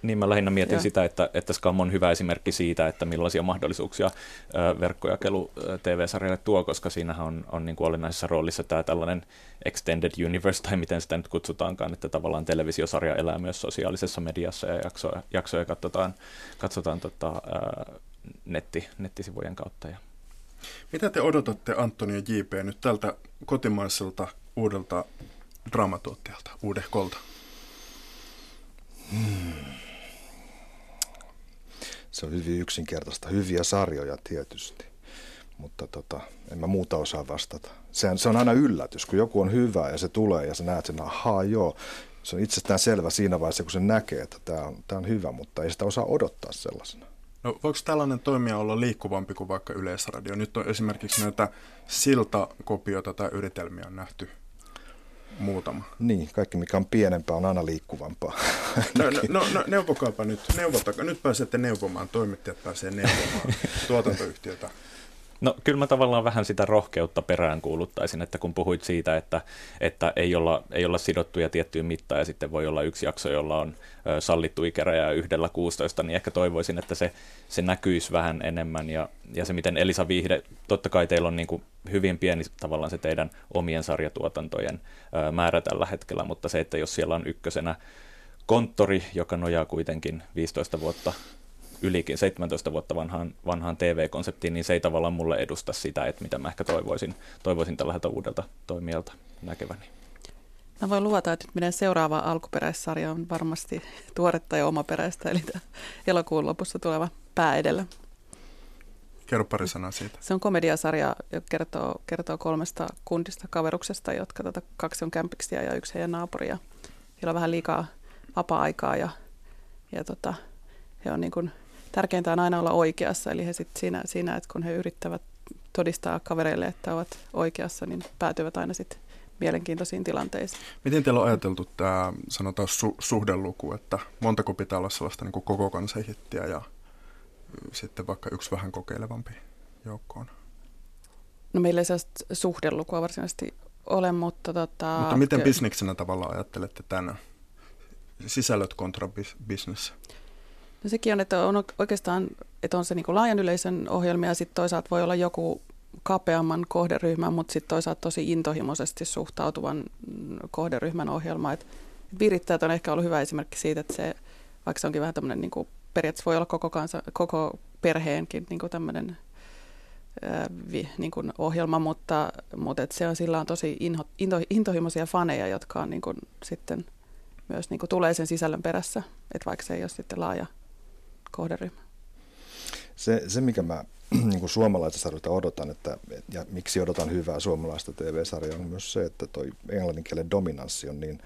niin mä lähinnä mietin Joo. sitä, että, että Scam on hyvä esimerkki siitä, että millaisia mahdollisuuksia verkkojakelu TV-sarjalle tuo, koska siinähän on, on niin kuin olennaisessa roolissa tämä tällainen extended universe, tai miten sitä nyt kutsutaankaan, että tavallaan televisiosarja elää myös sosiaalisessa mediassa ja jaksoja, jaksoja katsotaan, katsotaan tota, netti, nettisivujen kautta. Ja. Mitä te odotatte Antoni ja JP nyt tältä kotimaiselta uudelta draamatuottajalta, uudehkolta? Hmm. Se on hyvin yksinkertaista. Hyviä sarjoja tietysti, mutta tota, en mä muuta osaa vastata. Se on, se on aina yllätys, kun joku on hyvä ja se tulee ja sä näet sen, ahaa joo, se on itsestään selvä siinä vaiheessa, kun se näkee, että tämä on, on hyvä, mutta ei sitä osaa odottaa sellaisena. No, voiko tällainen toimija olla liikkuvampi kuin vaikka Yleisradio? Nyt on esimerkiksi näitä siltakopioita tai yritelmiä on nähty muutama. Niin, kaikki mikä on pienempää on aina liikkuvampaa. No, no, no, no neuvokaapa nyt, neuvotaka. nyt pääsette neuvomaan, toimittajat pääsee neuvomaan tuotantoyhtiötä. No kyllä mä tavallaan vähän sitä rohkeutta perään kuuluttaisin, että kun puhuit siitä, että, että ei, olla, ei olla sidottuja tiettyyn mittaan ja sitten voi olla yksi jakso, jolla on sallittu ikäraja yhdellä 16, niin ehkä toivoisin, että se, se näkyisi vähän enemmän ja, ja se miten Elisa Viihde, totta kai teillä on niin kuin hyvin pieni tavallaan se teidän omien sarjatuotantojen määrä tällä hetkellä, mutta se, että jos siellä on ykkösenä konttori, joka nojaa kuitenkin 15 vuotta ylikin 17 vuotta vanhaan, vanhaan TV-konseptiin, niin se ei tavallaan mulle edusta sitä, että mitä mä ehkä toivoisin, toivoisin tällaiselta uudelta toimijalta näkeväni. Mä voin luvata, että nyt meidän seuraava alkuperäissarja on varmasti tuoretta ja omaperäistä, eli elokuun lopussa tuleva pää edellä. Kerro pari sanaa siitä. Se on komediasarja, joka kertoo, kertoo kolmesta kundista kaveruksesta, jotka tota, kaksi on kämpiksiä ja yksi heidän naapuri. Ja heillä on vähän liikaa vapaa-aikaa ja, ja tota, he on niin kuin, tärkeintä on aina olla oikeassa. Eli he sit siinä, siinä, että kun he yrittävät todistaa kavereille, että ovat oikeassa, niin päätyvät aina sitten mielenkiintoisiin tilanteisiin. Miten teillä on ajateltu tämä sanotaan su- suhdeluku, että montako pitää olla sellaista niin koko kansan hittiä ja sitten vaikka yksi vähän kokeilevampi joukkoon? No meillä ei sellaista suhdelukua varsinaisesti ole, mutta... Tota, mutta miten bisneksenä tavallaan ajattelette tämän sisällöt kontra bis- business? No sekin on, että on oikeastaan että on se niin laajan yleisön ohjelmia ja sitten toisaalta voi olla joku kapeamman kohderyhmän, mutta sitten toisaalta tosi intohimoisesti suhtautuvan kohderyhmän ohjelma. Et virittäjät on ehkä ollut hyvä esimerkki siitä, että se, vaikka se onkin vähän tämmöinen, niin periaatteessa voi olla koko, kansa, koko perheenkin niin kuin tämmöinen niin kuin ohjelma, mutta, mutta et se on, sillä on tosi inho, into, intohimoisia faneja, jotka on niin kuin, sitten myös niin kuin tulee sen sisällön perässä, että vaikka se ei ole sitten laaja kohderyhmä. Se, se mikä mä niin kuin suomalaisesta sarjoista odotan, että, ja miksi odotan hyvää suomalaista TV-sarjaa, on myös se, että toi englannin kielen dominanssi on niin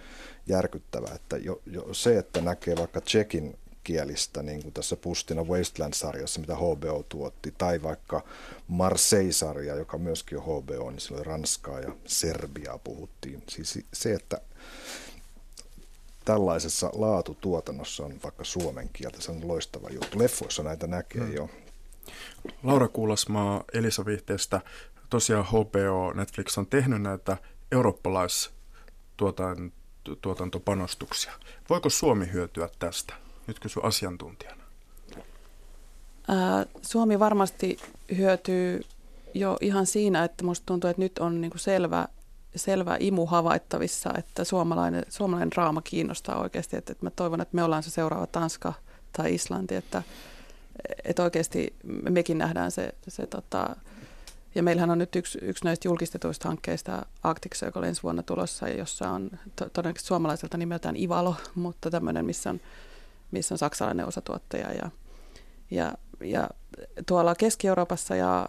järkyttävä, että jo, jo se, että näkee vaikka Tsekin kielistä, niin kuin tässä Pustina Wasteland-sarjassa, mitä HBO tuotti, tai vaikka Marseille-sarja, joka myöskin on HBO, niin silloin Ranskaa ja Serbiaa puhuttiin. Siis se, että tällaisessa laatutuotannossa on vaikka suomen kieltä, se on loistava juttu. Leffoissa näitä näkee hmm. jo. Laura Kuulasmaa Elisa Vihteestä. Tosiaan HBO Netflix on tehnyt näitä eurooppalaistuotantopanostuksia. Voiko Suomi hyötyä tästä? Nyt kysy asiantuntijana. Suomi varmasti hyötyy jo ihan siinä, että musta tuntuu, että nyt on niin kuin selvä, selvä imu havaittavissa, että suomalainen, suomalainen draama kiinnostaa oikeasti. Että, että mä toivon, että me ollaan se seuraava Tanska tai Islanti, että, että oikeasti mekin nähdään se, se tota, ja meillähän on nyt yksi, yksi näistä julkistetuista hankkeista Arctic Circle ensi vuonna tulossa, jossa on to, todennäköisesti suomalaiselta nimeltään Ivalo, mutta tämmöinen, missä on, missä on saksalainen osatuottaja. Ja, ja, ja tuolla Keski-Euroopassa ja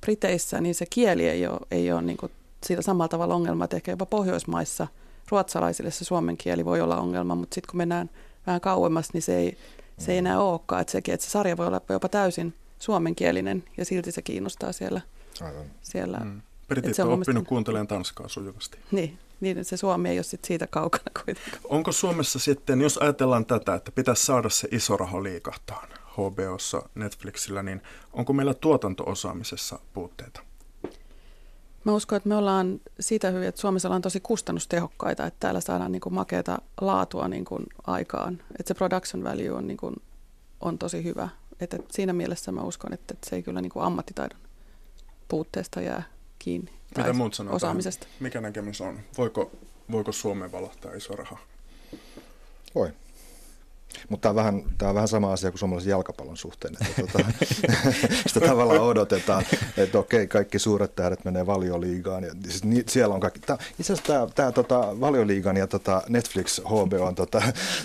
Briteissä, niin se kieli ei ole, ei ole niin kuin sillä samalla tavalla ongelma, että ehkä jopa Pohjoismaissa ruotsalaisille se suomen kieli voi olla ongelma, mutta sitten kun mennään vähän kauemmas, niin se ei, se ei enää olekaan. Että, sekin, että se sarja voi olla jopa täysin suomenkielinen ja silti se kiinnostaa siellä. Aivan. siellä mm. Britit on oppinut kuuntelemaan tanskaa sujuvasti. Niin, niin se Suomi ei ole sit siitä kaukana kuitenkaan. Onko Suomessa sitten, jos ajatellaan tätä, että pitäisi saada se iso raha liikahtaan HBOssa, Netflixillä, niin onko meillä tuotantoosaamisessa puutteita? Mä uskon, että me ollaan siitä hyvin, että Suomessa ollaan tosi kustannustehokkaita, että täällä saadaan niin kuin makeata laatua niin kuin aikaan. Että se production value on, niin kuin, on tosi hyvä. Että, että siinä mielessä mä uskon, että, että se ei kyllä niin kuin ammattitaidon puutteesta jää kiinni. Mitä muut sanoo osaamisesta. Mikä näkemys on? Voiko, voiko Suomeen valahtaa iso raha? Voi. Mutta tämä on, vähän, tämä on vähän sama asia kuin suomalaisen jalkapallon suhteen. Että tuota, sitä tavallaan odotetaan, että okei, kaikki suuret tähdet menee valioliigaan. Ja siis ni, siellä on kaikki. Tämä, itse asiassa tämä, tämä tota, valioliigan ja tota Netflix HBO on tota,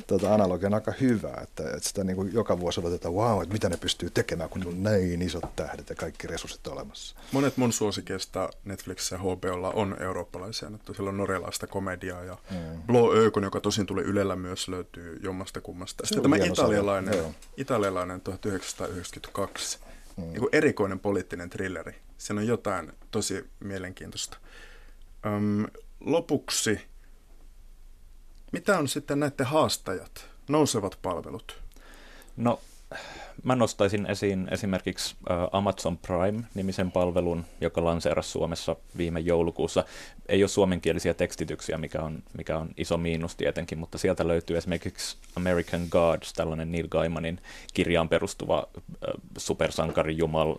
tota analogian aika hyvä. Että, että sitä niin kuin joka vuosi odotetaan, wow, että mitä ne pystyy tekemään, kun on näin isot tähdet ja kaikki resurssit olemassa. Monet mun suosikeista Netflix ja HBOlla on eurooppalaisia. Että siellä on norjalaista komediaa ja mm. Blå Ökon, joka tosin tuli Ylellä myös, löytyy jommasta kummasta sitten tämä italialainen, italialainen 1992, mm. niin erikoinen poliittinen thrilleri. Siinä on jotain tosi mielenkiintoista. Öm, lopuksi, mitä on sitten näiden haastajat, nousevat palvelut? No mä nostaisin esiin esimerkiksi Amazon Prime-nimisen palvelun, joka lanseerasi Suomessa viime joulukuussa. Ei ole suomenkielisiä tekstityksiä, mikä on, mikä on iso miinus tietenkin, mutta sieltä löytyy esimerkiksi American Gods, tällainen Neil Gaimanin kirjaan perustuva supersankarijumal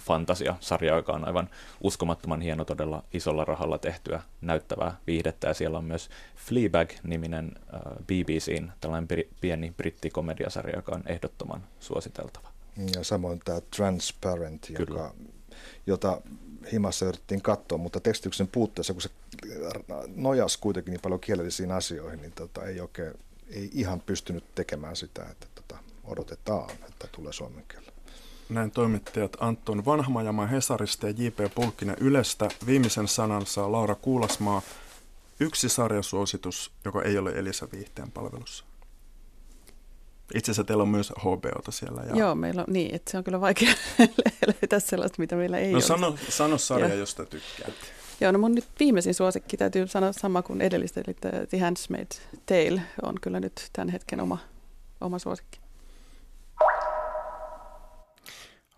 fantasiasarja, joka on aivan uskomattoman hieno, todella isolla rahalla tehtyä näyttävää viihdettä. Ja siellä on myös Fleabag-niminen äh, BBCn tällainen pieni brittikomediasarja, joka on ehdottoman suositeltava. Ja samoin tämä Transparent, joka, jota himassa yritettiin katsoa, mutta tekstityksen puutteessa, kun se nojas kuitenkin niin paljon kielellisiin asioihin, niin tota, ei oikein, ei ihan pystynyt tekemään sitä, että tota, odotetaan, että tulee suomen kielellä. Näin toimittajat Anton Vanhamajamaa Hesarista ja J.P. Pulkkinen Ylestä. Viimeisen sanan saa Laura Kuulasmaa. Yksi sarjasuositus, joka ei ole Elisa Viihteen palvelussa. Itse asiassa teillä on myös HBOta siellä. Ja... Joo, meillä on niin, että se on kyllä vaikea löytää sellaista, mitä meillä ei no, ole. Sano, sano sarja, ja. josta tykkäät. Joo, no mun nyt viimeisin suosikki täytyy sanoa sama kuin edellistä, eli The Handmaid's Tale on kyllä nyt tämän hetken oma, oma suosikki.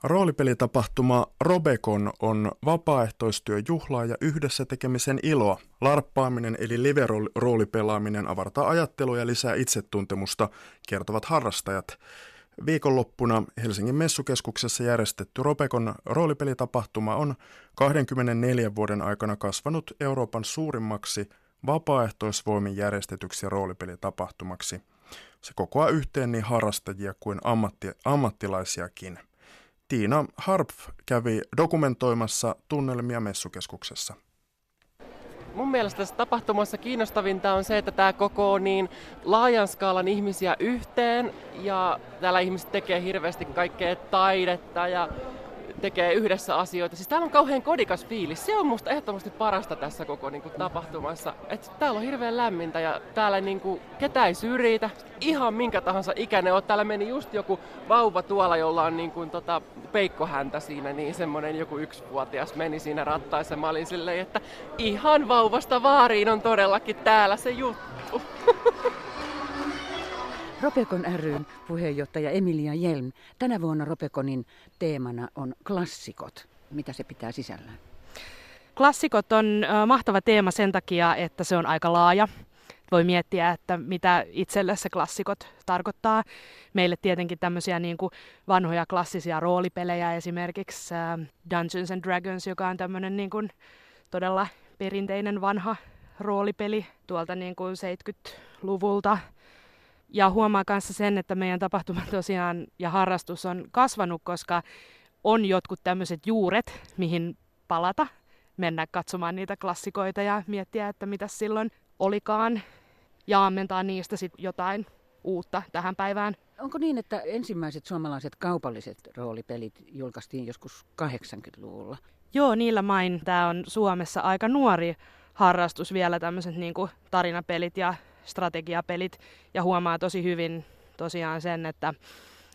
Roolipelitapahtuma Robekon on vapaaehtoistyö juhlaa ja yhdessä tekemisen iloa. Larppaaminen eli live-roolipelaaminen avartaa ajattelua ja lisää itsetuntemusta, kertovat harrastajat. Viikonloppuna Helsingin messukeskuksessa järjestetty Robekon roolipelitapahtuma on 24 vuoden aikana kasvanut Euroopan suurimmaksi vapaaehtoisvoimin järjestetyksi roolipelitapahtumaksi. Se kokoaa yhteen niin harrastajia kuin ammatti, ammattilaisiakin. Tiina Harpf kävi dokumentoimassa tunnelmia messukeskuksessa. Mun mielestä tässä tapahtumassa kiinnostavinta on se, että tämä koko niin laajan skaalan ihmisiä yhteen ja täällä ihmiset tekee hirveästi kaikkea taidetta ja tekee yhdessä asioita. Siis täällä on kauhean kodikas fiilis. Se on musta ehdottomasti parasta tässä koko niin kuin, tapahtumassa. Et täällä on hirveän lämmintä ja täällä niin kuin, ketä ei syrjitä. Ihan minkä tahansa ikäinen on. Täällä meni just joku vauva tuolla, jolla on niin kuin, tota, peikkohäntä siinä, niin semmonen joku yksivuotias meni siinä rattaissa. Mä olin silleen, että ihan vauvasta vaariin on todellakin täällä se juttu. Ropekon ryn puheenjohtaja Emilia Jelm. Tänä vuonna Ropekonin teemana on klassikot. Mitä se pitää sisällään? Klassikot on mahtava teema sen takia, että se on aika laaja. Voi miettiä, että mitä itselle se klassikot tarkoittaa. Meille tietenkin tämmöisiä niin kuin vanhoja klassisia roolipelejä, esimerkiksi Dungeons and Dragons, joka on tämmöinen niin kuin todella perinteinen vanha roolipeli tuolta niin kuin 70-luvulta ja huomaa kanssa sen, että meidän tapahtuma tosiaan ja harrastus on kasvanut, koska on jotkut tämmöiset juuret, mihin palata, mennä katsomaan niitä klassikoita ja miettiä, että mitä silloin olikaan ja ammentaa niistä sitten jotain uutta tähän päivään. Onko niin, että ensimmäiset suomalaiset kaupalliset roolipelit julkaistiin joskus 80-luvulla? Joo, niillä main. Tämä on Suomessa aika nuori harrastus vielä, tämmöiset niin tarinapelit ja strategiapelit ja huomaa tosi hyvin tosiaan sen, että,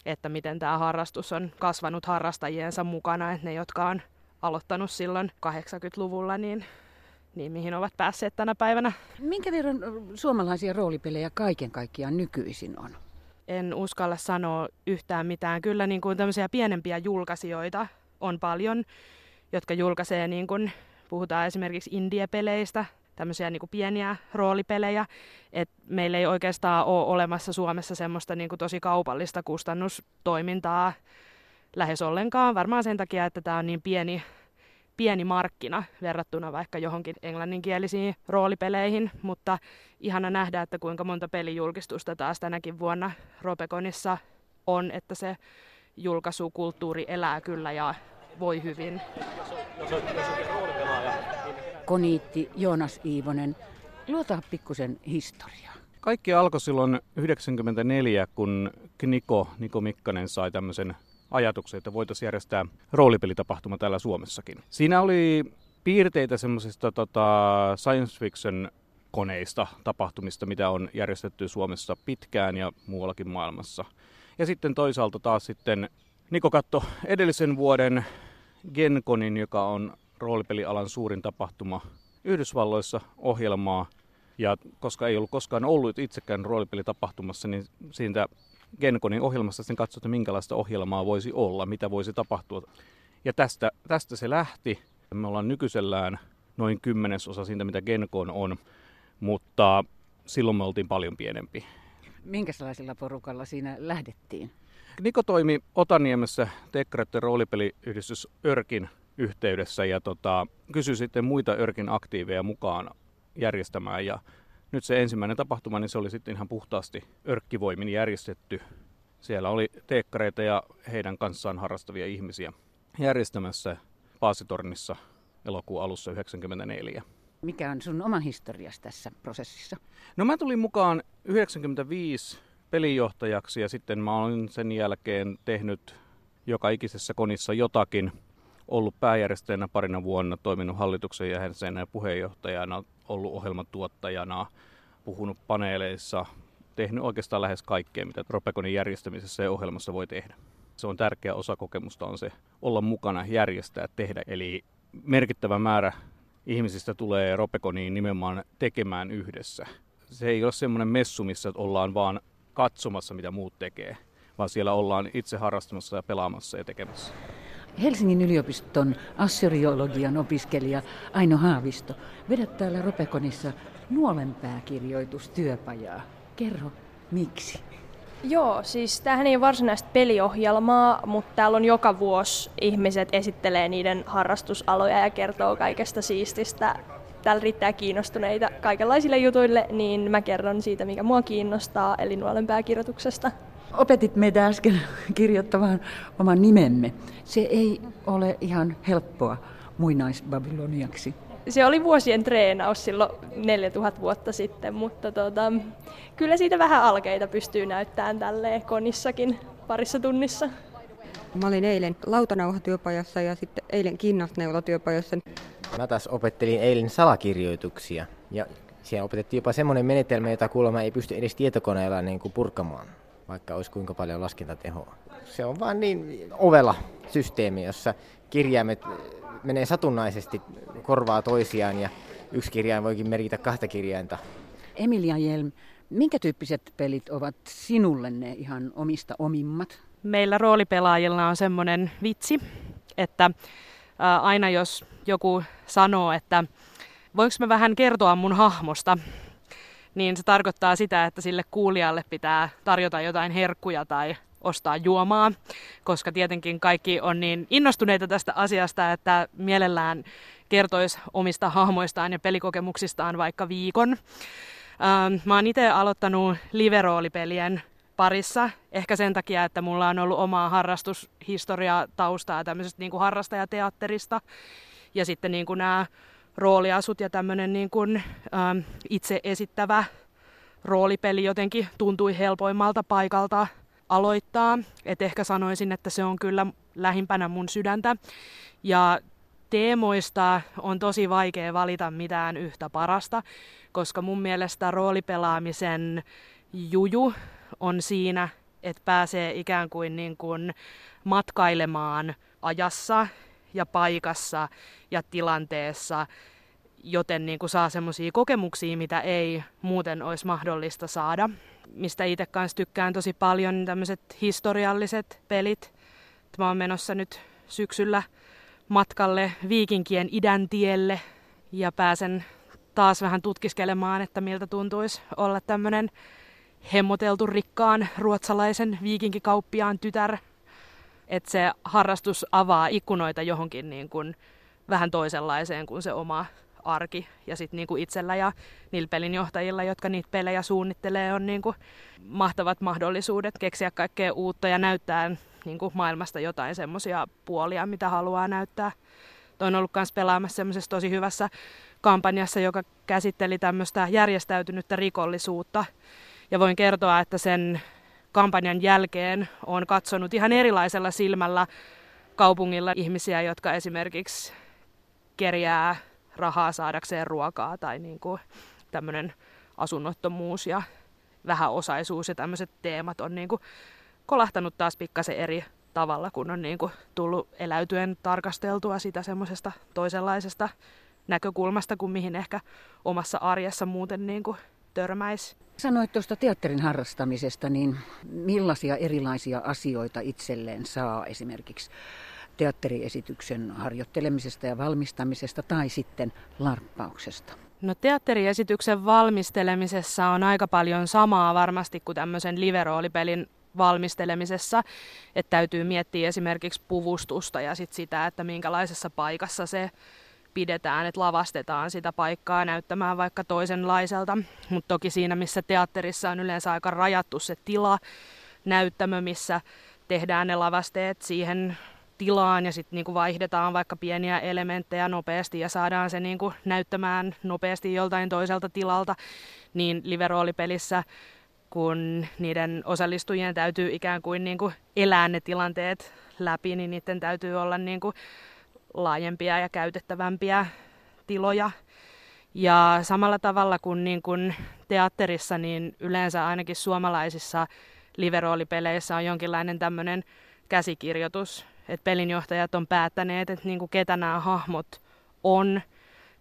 että miten tämä harrastus on kasvanut harrastajiensa mukana, että ne, jotka on aloittanut silloin 80-luvulla, niin, niin mihin ovat päässeet tänä päivänä. Minkä verran suomalaisia roolipelejä kaiken kaikkiaan nykyisin on? En uskalla sanoa yhtään mitään. Kyllä niin kuin tämmöisiä pienempiä julkaisijoita on paljon, jotka julkaisee, niin kuin, puhutaan esimerkiksi indie-peleistä, tämmöisiä niin pieniä roolipelejä. Et meillä ei oikeastaan ole olemassa Suomessa semmoista niin tosi kaupallista kustannustoimintaa lähes ollenkaan. Varmaan sen takia, että tämä on niin pieni, pieni markkina verrattuna vaikka johonkin englanninkielisiin roolipeleihin, mutta ihana nähdä, että kuinka monta pelijulkistusta taas tänäkin vuonna Ropekonissa on, että se julkaisukulttuuri elää kyllä ja voi hyvin. Jos on, jos on, jos on Koniitti Joonas Iivonen. Luota pikkusen historiaa. Kaikki alkoi silloin 94, kun Niko, Niko Mikkanen sai tämmöisen ajatuksen, että voitaisiin järjestää roolipelitapahtuma täällä Suomessakin. Siinä oli piirteitä semmoisista tota, science fiction koneista, tapahtumista, mitä on järjestetty Suomessa pitkään ja muuallakin maailmassa. Ja sitten toisaalta taas sitten Niko katto edellisen vuoden Genkonin, joka on roolipelialan suurin tapahtuma Yhdysvalloissa ohjelmaa. Ja koska ei ollut koskaan ollut itsekään roolipelitapahtumassa, niin siitä Genkonin ohjelmassa sitten katsoi, että minkälaista ohjelmaa voisi olla, mitä voisi tapahtua. Ja tästä, tästä se lähti. Me ollaan nykyisellään noin kymmenesosa siitä, mitä Genkon on, mutta silloin me oltiin paljon pienempi. Minkälaisella porukalla siinä lähdettiin? Niko toimi Otaniemessä Tekkareiden roolipeliyhdistys Örkin yhteydessä ja tota, kysyi sitten muita Örkin aktiiveja mukaan järjestämään. Ja nyt se ensimmäinen tapahtuma, niin se oli sitten ihan puhtaasti Örkkivoimin järjestetty. Siellä oli teekkareita ja heidän kanssaan harrastavia ihmisiä järjestämässä Paasitornissa elokuun alussa 1994. Mikä on sun oma historias tässä prosessissa? No mä tulin mukaan 95 pelijohtajaksi ja sitten mä olen sen jälkeen tehnyt joka ikisessä konissa jotakin. Ollut pääjärjestäjänä parina vuonna, toiminut hallituksen jäsenenä ja puheenjohtajana, ollut ohjelmatuottajana, puhunut paneeleissa, tehnyt oikeastaan lähes kaikkea, mitä Ropekonin järjestämisessä ja ohjelmassa voi tehdä. Se on tärkeä osa kokemusta on se olla mukana, järjestää, tehdä. Eli merkittävä määrä ihmisistä tulee Ropekoniin nimenomaan tekemään yhdessä. Se ei ole semmoinen messu, missä ollaan vaan katsomassa, mitä muut tekee, vaan siellä ollaan itse harrastamassa ja pelaamassa ja tekemässä. Helsingin yliopiston assyriologian opiskelija Aino Haavisto, vedät täällä Ropekonissa nuolenpääkirjoitustyöpajaa. Kerro, miksi? Joo, siis tämähän ei ole varsinaista peliohjelmaa, mutta täällä on joka vuosi ihmiset esittelee niiden harrastusaloja ja kertoo kaikesta siististä. Täällä riittää kiinnostuneita kaikenlaisille jutuille, niin mä kerron siitä, mikä mua kiinnostaa, eli nuolen pääkirjoituksesta. Opetit meitä äsken kirjoittamaan oman nimemme. Se ei ole ihan helppoa muinaisbabyloniaksi se oli vuosien treenaus silloin 4000 vuotta sitten, mutta tota, kyllä siitä vähän alkeita pystyy näyttämään tälleen konissakin parissa tunnissa. Mä olin eilen lautanauhatyöpajassa ja sitten eilen kinnasneulatyöpajassa. Mä taas opettelin eilen salakirjoituksia ja siellä opetettiin jopa semmoinen menetelmä, jota kuulemma ei pysty edes tietokoneella niin kuin purkamaan, vaikka olisi kuinka paljon laskentatehoa. Se on vaan niin ovella systeemi, jossa kirjaimet menee satunnaisesti korvaa toisiaan ja yksi kirjain voikin merkitä kahta kirjainta. Emilia Jelm, minkä tyyppiset pelit ovat sinulle ne ihan omista omimmat? Meillä roolipelaajilla on semmoinen vitsi, että aina jos joku sanoo, että voinko mä vähän kertoa mun hahmosta, niin se tarkoittaa sitä, että sille kuulijalle pitää tarjota jotain herkkuja tai ostaa juomaa, koska tietenkin kaikki on niin innostuneita tästä asiasta, että mielellään kertoisi omista hahmoistaan ja pelikokemuksistaan vaikka viikon. Ähm, mä oon itse aloittanut liveroolipelien parissa, ehkä sen takia, että mulla on ollut omaa harrastushistoriaa taustaa tämmöisestä niin kuin harrastajateatterista. Ja sitten niin kuin nämä rooliasut ja tämmöinen niin kuin, ähm, itse esittävä roolipeli jotenkin tuntui helpoimmalta paikalta aloittaa. Et ehkä sanoisin, että se on kyllä lähimpänä mun sydäntä. Ja teemoista on tosi vaikea valita mitään yhtä parasta, koska mun mielestä roolipelaamisen juju on siinä, että pääsee ikään kuin, niin kuin matkailemaan ajassa ja paikassa ja tilanteessa, joten niin kuin saa semmoisia kokemuksia, mitä ei muuten olisi mahdollista saada mistä itse kanssa tykkään tosi paljon, niin tämmöiset historialliset pelit. Mä oon menossa nyt syksyllä matkalle viikinkien idän tielle ja pääsen taas vähän tutkiskelemaan, että miltä tuntuisi olla tämmöinen hemmoteltu rikkaan ruotsalaisen viikinkikauppiaan tytär. Että se harrastus avaa ikkunoita johonkin niin kuin vähän toisenlaiseen kuin se oma arki. Ja sitten niinku itsellä ja niillä pelinjohtajilla, jotka niitä pelejä suunnittelee, on niinku mahtavat mahdollisuudet keksiä kaikkea uutta ja näyttää niinku maailmasta jotain semmoisia puolia, mitä haluaa näyttää. Toin ollut myös pelaamassa semmoisessa tosi hyvässä kampanjassa, joka käsitteli tämmöistä järjestäytynyttä rikollisuutta. Ja voin kertoa, että sen kampanjan jälkeen on katsonut ihan erilaisella silmällä kaupungilla ihmisiä, jotka esimerkiksi kerjää rahaa saadakseen ruokaa tai niin kuin tämmöinen asunnottomuus ja vähäosaisuus ja tämmöiset teemat on niin kuin kolahtanut taas pikkasen eri tavalla, kun on niin kuin tullut eläytyen tarkasteltua sitä semmoisesta toisenlaisesta näkökulmasta kuin mihin ehkä omassa arjessa muuten niin kuin törmäisi. Sanoit tuosta teatterin harrastamisesta, niin millaisia erilaisia asioita itselleen saa esimerkiksi teatteriesityksen harjoittelemisesta ja valmistamisesta tai sitten larppauksesta? No teatteriesityksen valmistelemisessa on aika paljon samaa varmasti kuin tämmöisen liveroolipelin valmistelemisessa, että täytyy miettiä esimerkiksi puvustusta ja sit sitä, että minkälaisessa paikassa se pidetään, että lavastetaan sitä paikkaa näyttämään vaikka toisenlaiselta. Mutta toki siinä, missä teatterissa on yleensä aika rajattu se tila, näyttämö, missä tehdään ne lavasteet siihen tilaan ja sitten niinku vaihdetaan vaikka pieniä elementtejä nopeasti ja saadaan se niinku näyttämään nopeasti joltain toiselta tilalta, niin liveroolipelissä kun niiden osallistujien täytyy ikään kuin, niin kuin elää ne tilanteet läpi, niin niiden täytyy olla niin kuin laajempia ja käytettävämpiä tiloja. Ja samalla tavalla kuin, niin kuin teatterissa, niin yleensä ainakin suomalaisissa liveroolipeleissä on jonkinlainen tämmöinen käsikirjoitus, että pelinjohtajat on päättäneet, että niin kuin ketä nämä hahmot on,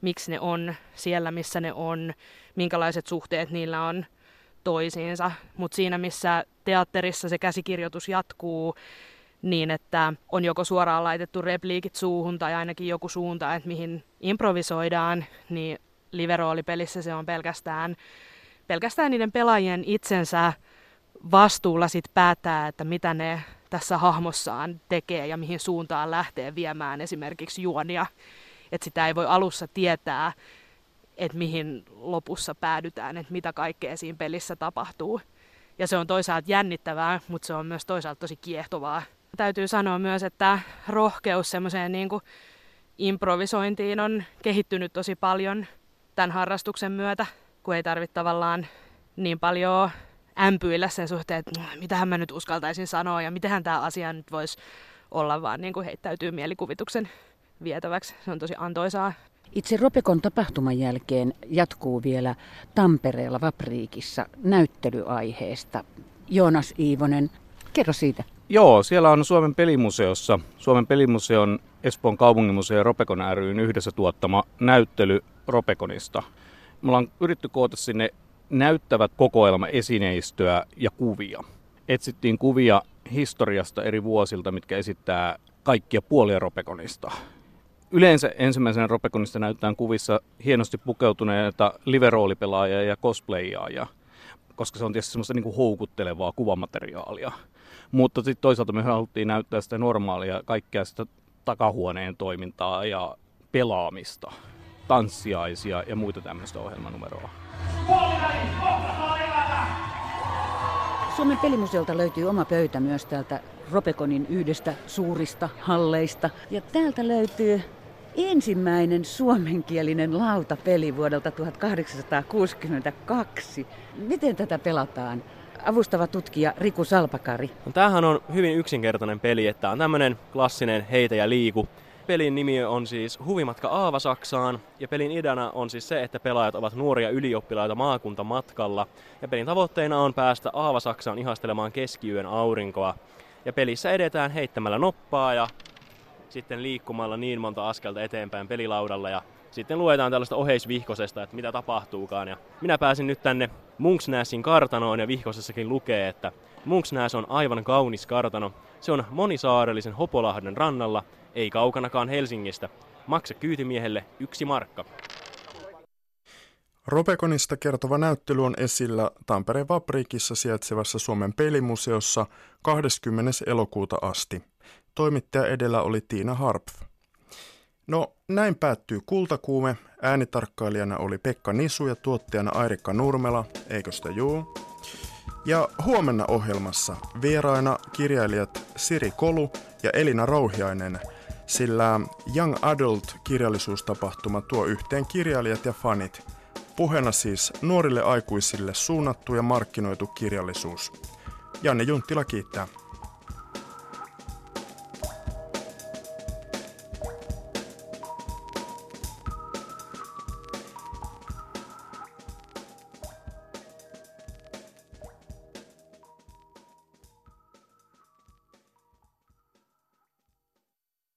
miksi ne on siellä, missä ne on, minkälaiset suhteet niillä on toisiinsa. Mutta siinä, missä teatterissa se käsikirjoitus jatkuu niin, että on joko suoraan laitettu repliikit suuhun tai ainakin joku suunta, että mihin improvisoidaan, niin liveroolipelissä se on pelkästään, pelkästään niiden pelaajien itsensä vastuulla sit päättää, että mitä ne tässä hahmossaan tekee ja mihin suuntaan lähtee viemään esimerkiksi juonia. Että sitä ei voi alussa tietää, että mihin lopussa päädytään, että mitä kaikkea siinä pelissä tapahtuu. Ja se on toisaalta jännittävää, mutta se on myös toisaalta tosi kiehtovaa. Täytyy sanoa myös, että rohkeus semmoiseen niin improvisointiin on kehittynyt tosi paljon tämän harrastuksen myötä, kun ei tarvitse tavallaan niin paljon ämpyillä sen suhteen, että mitähän mä nyt uskaltaisin sanoa ja mitenhän tämä asia nyt voisi olla, vaan niin kuin heittäytyy mielikuvituksen vietäväksi. Se on tosi antoisaa. Itse Ropekon tapahtuman jälkeen jatkuu vielä Tampereella Vapriikissa näyttelyaiheesta. Joonas Iivonen, kerro siitä. Joo, siellä on Suomen pelimuseossa, Suomen pelimuseon, Espoon kaupunginmuseo ja Ropekon ryn yhdessä tuottama näyttely Ropekonista. Me ollaan yritetty koota sinne näyttävät kokoelma esineistöä ja kuvia. Etsittiin kuvia historiasta eri vuosilta, mitkä esittää kaikkia puolia Ropekonista. Yleensä ensimmäisenä Ropekonista näytetään kuvissa hienosti pukeutuneita liveroolipelaajia ja cosplayaajia, koska se on tietysti semmoista niin kuin houkuttelevaa kuvamateriaalia. Mutta sitten toisaalta me haluttiin näyttää sitä normaalia, kaikkea sitä takahuoneen toimintaa ja pelaamista, tanssiaisia ja muita tämmöistä ohjelmanumeroa. Suomen pelimuseolta löytyy oma pöytä myös täältä Ropekonin yhdestä suurista halleista. Ja täältä löytyy ensimmäinen suomenkielinen lautapeli vuodelta 1862. Miten tätä pelataan? Avustava tutkija Riku Salpakari. No, tämähän on hyvin yksinkertainen peli, että on tämmöinen klassinen heitä ja liiku. Pelin nimi on siis Huvimatka Aavasaksaan ja pelin ideana on siis se, että pelaajat ovat nuoria ylioppilaita maakuntamatkalla ja pelin tavoitteena on päästä Aavasaksaan ihastelemaan keskiyön aurinkoa. Ja pelissä edetään heittämällä noppaa ja sitten liikkumalla niin monta askelta eteenpäin pelilaudalla ja sitten luetaan tällaista oheisvihkosesta, että mitä tapahtuukaan. Ja minä pääsin nyt tänne Munksnäsin kartanoon ja vihkosessakin lukee, että Munksnäs on aivan kaunis kartano. Se on monisaarellisen Hopolahden rannalla, ei kaukanakaan Helsingistä. Maksa kyytimiehelle yksi markka. Ropekonista kertova näyttely on esillä Tampereen Vapriikissa sijaitsevassa Suomen pelimuseossa 20. elokuuta asti. Toimittaja edellä oli Tiina Harpf. No, näin päättyy Kultakuume. Äänitarkkailijana oli Pekka Nisu ja tuottajana Airikka Nurmela, eikö sitä juu? Ja huomenna ohjelmassa vieraina kirjailijat Siri Kolu ja Elina Rouhiainen, sillä Young Adult kirjallisuustapahtuma tuo yhteen kirjailijat ja fanit. Puheena siis nuorille aikuisille suunnattu ja markkinoitu kirjallisuus. Janne Junttila kiittää.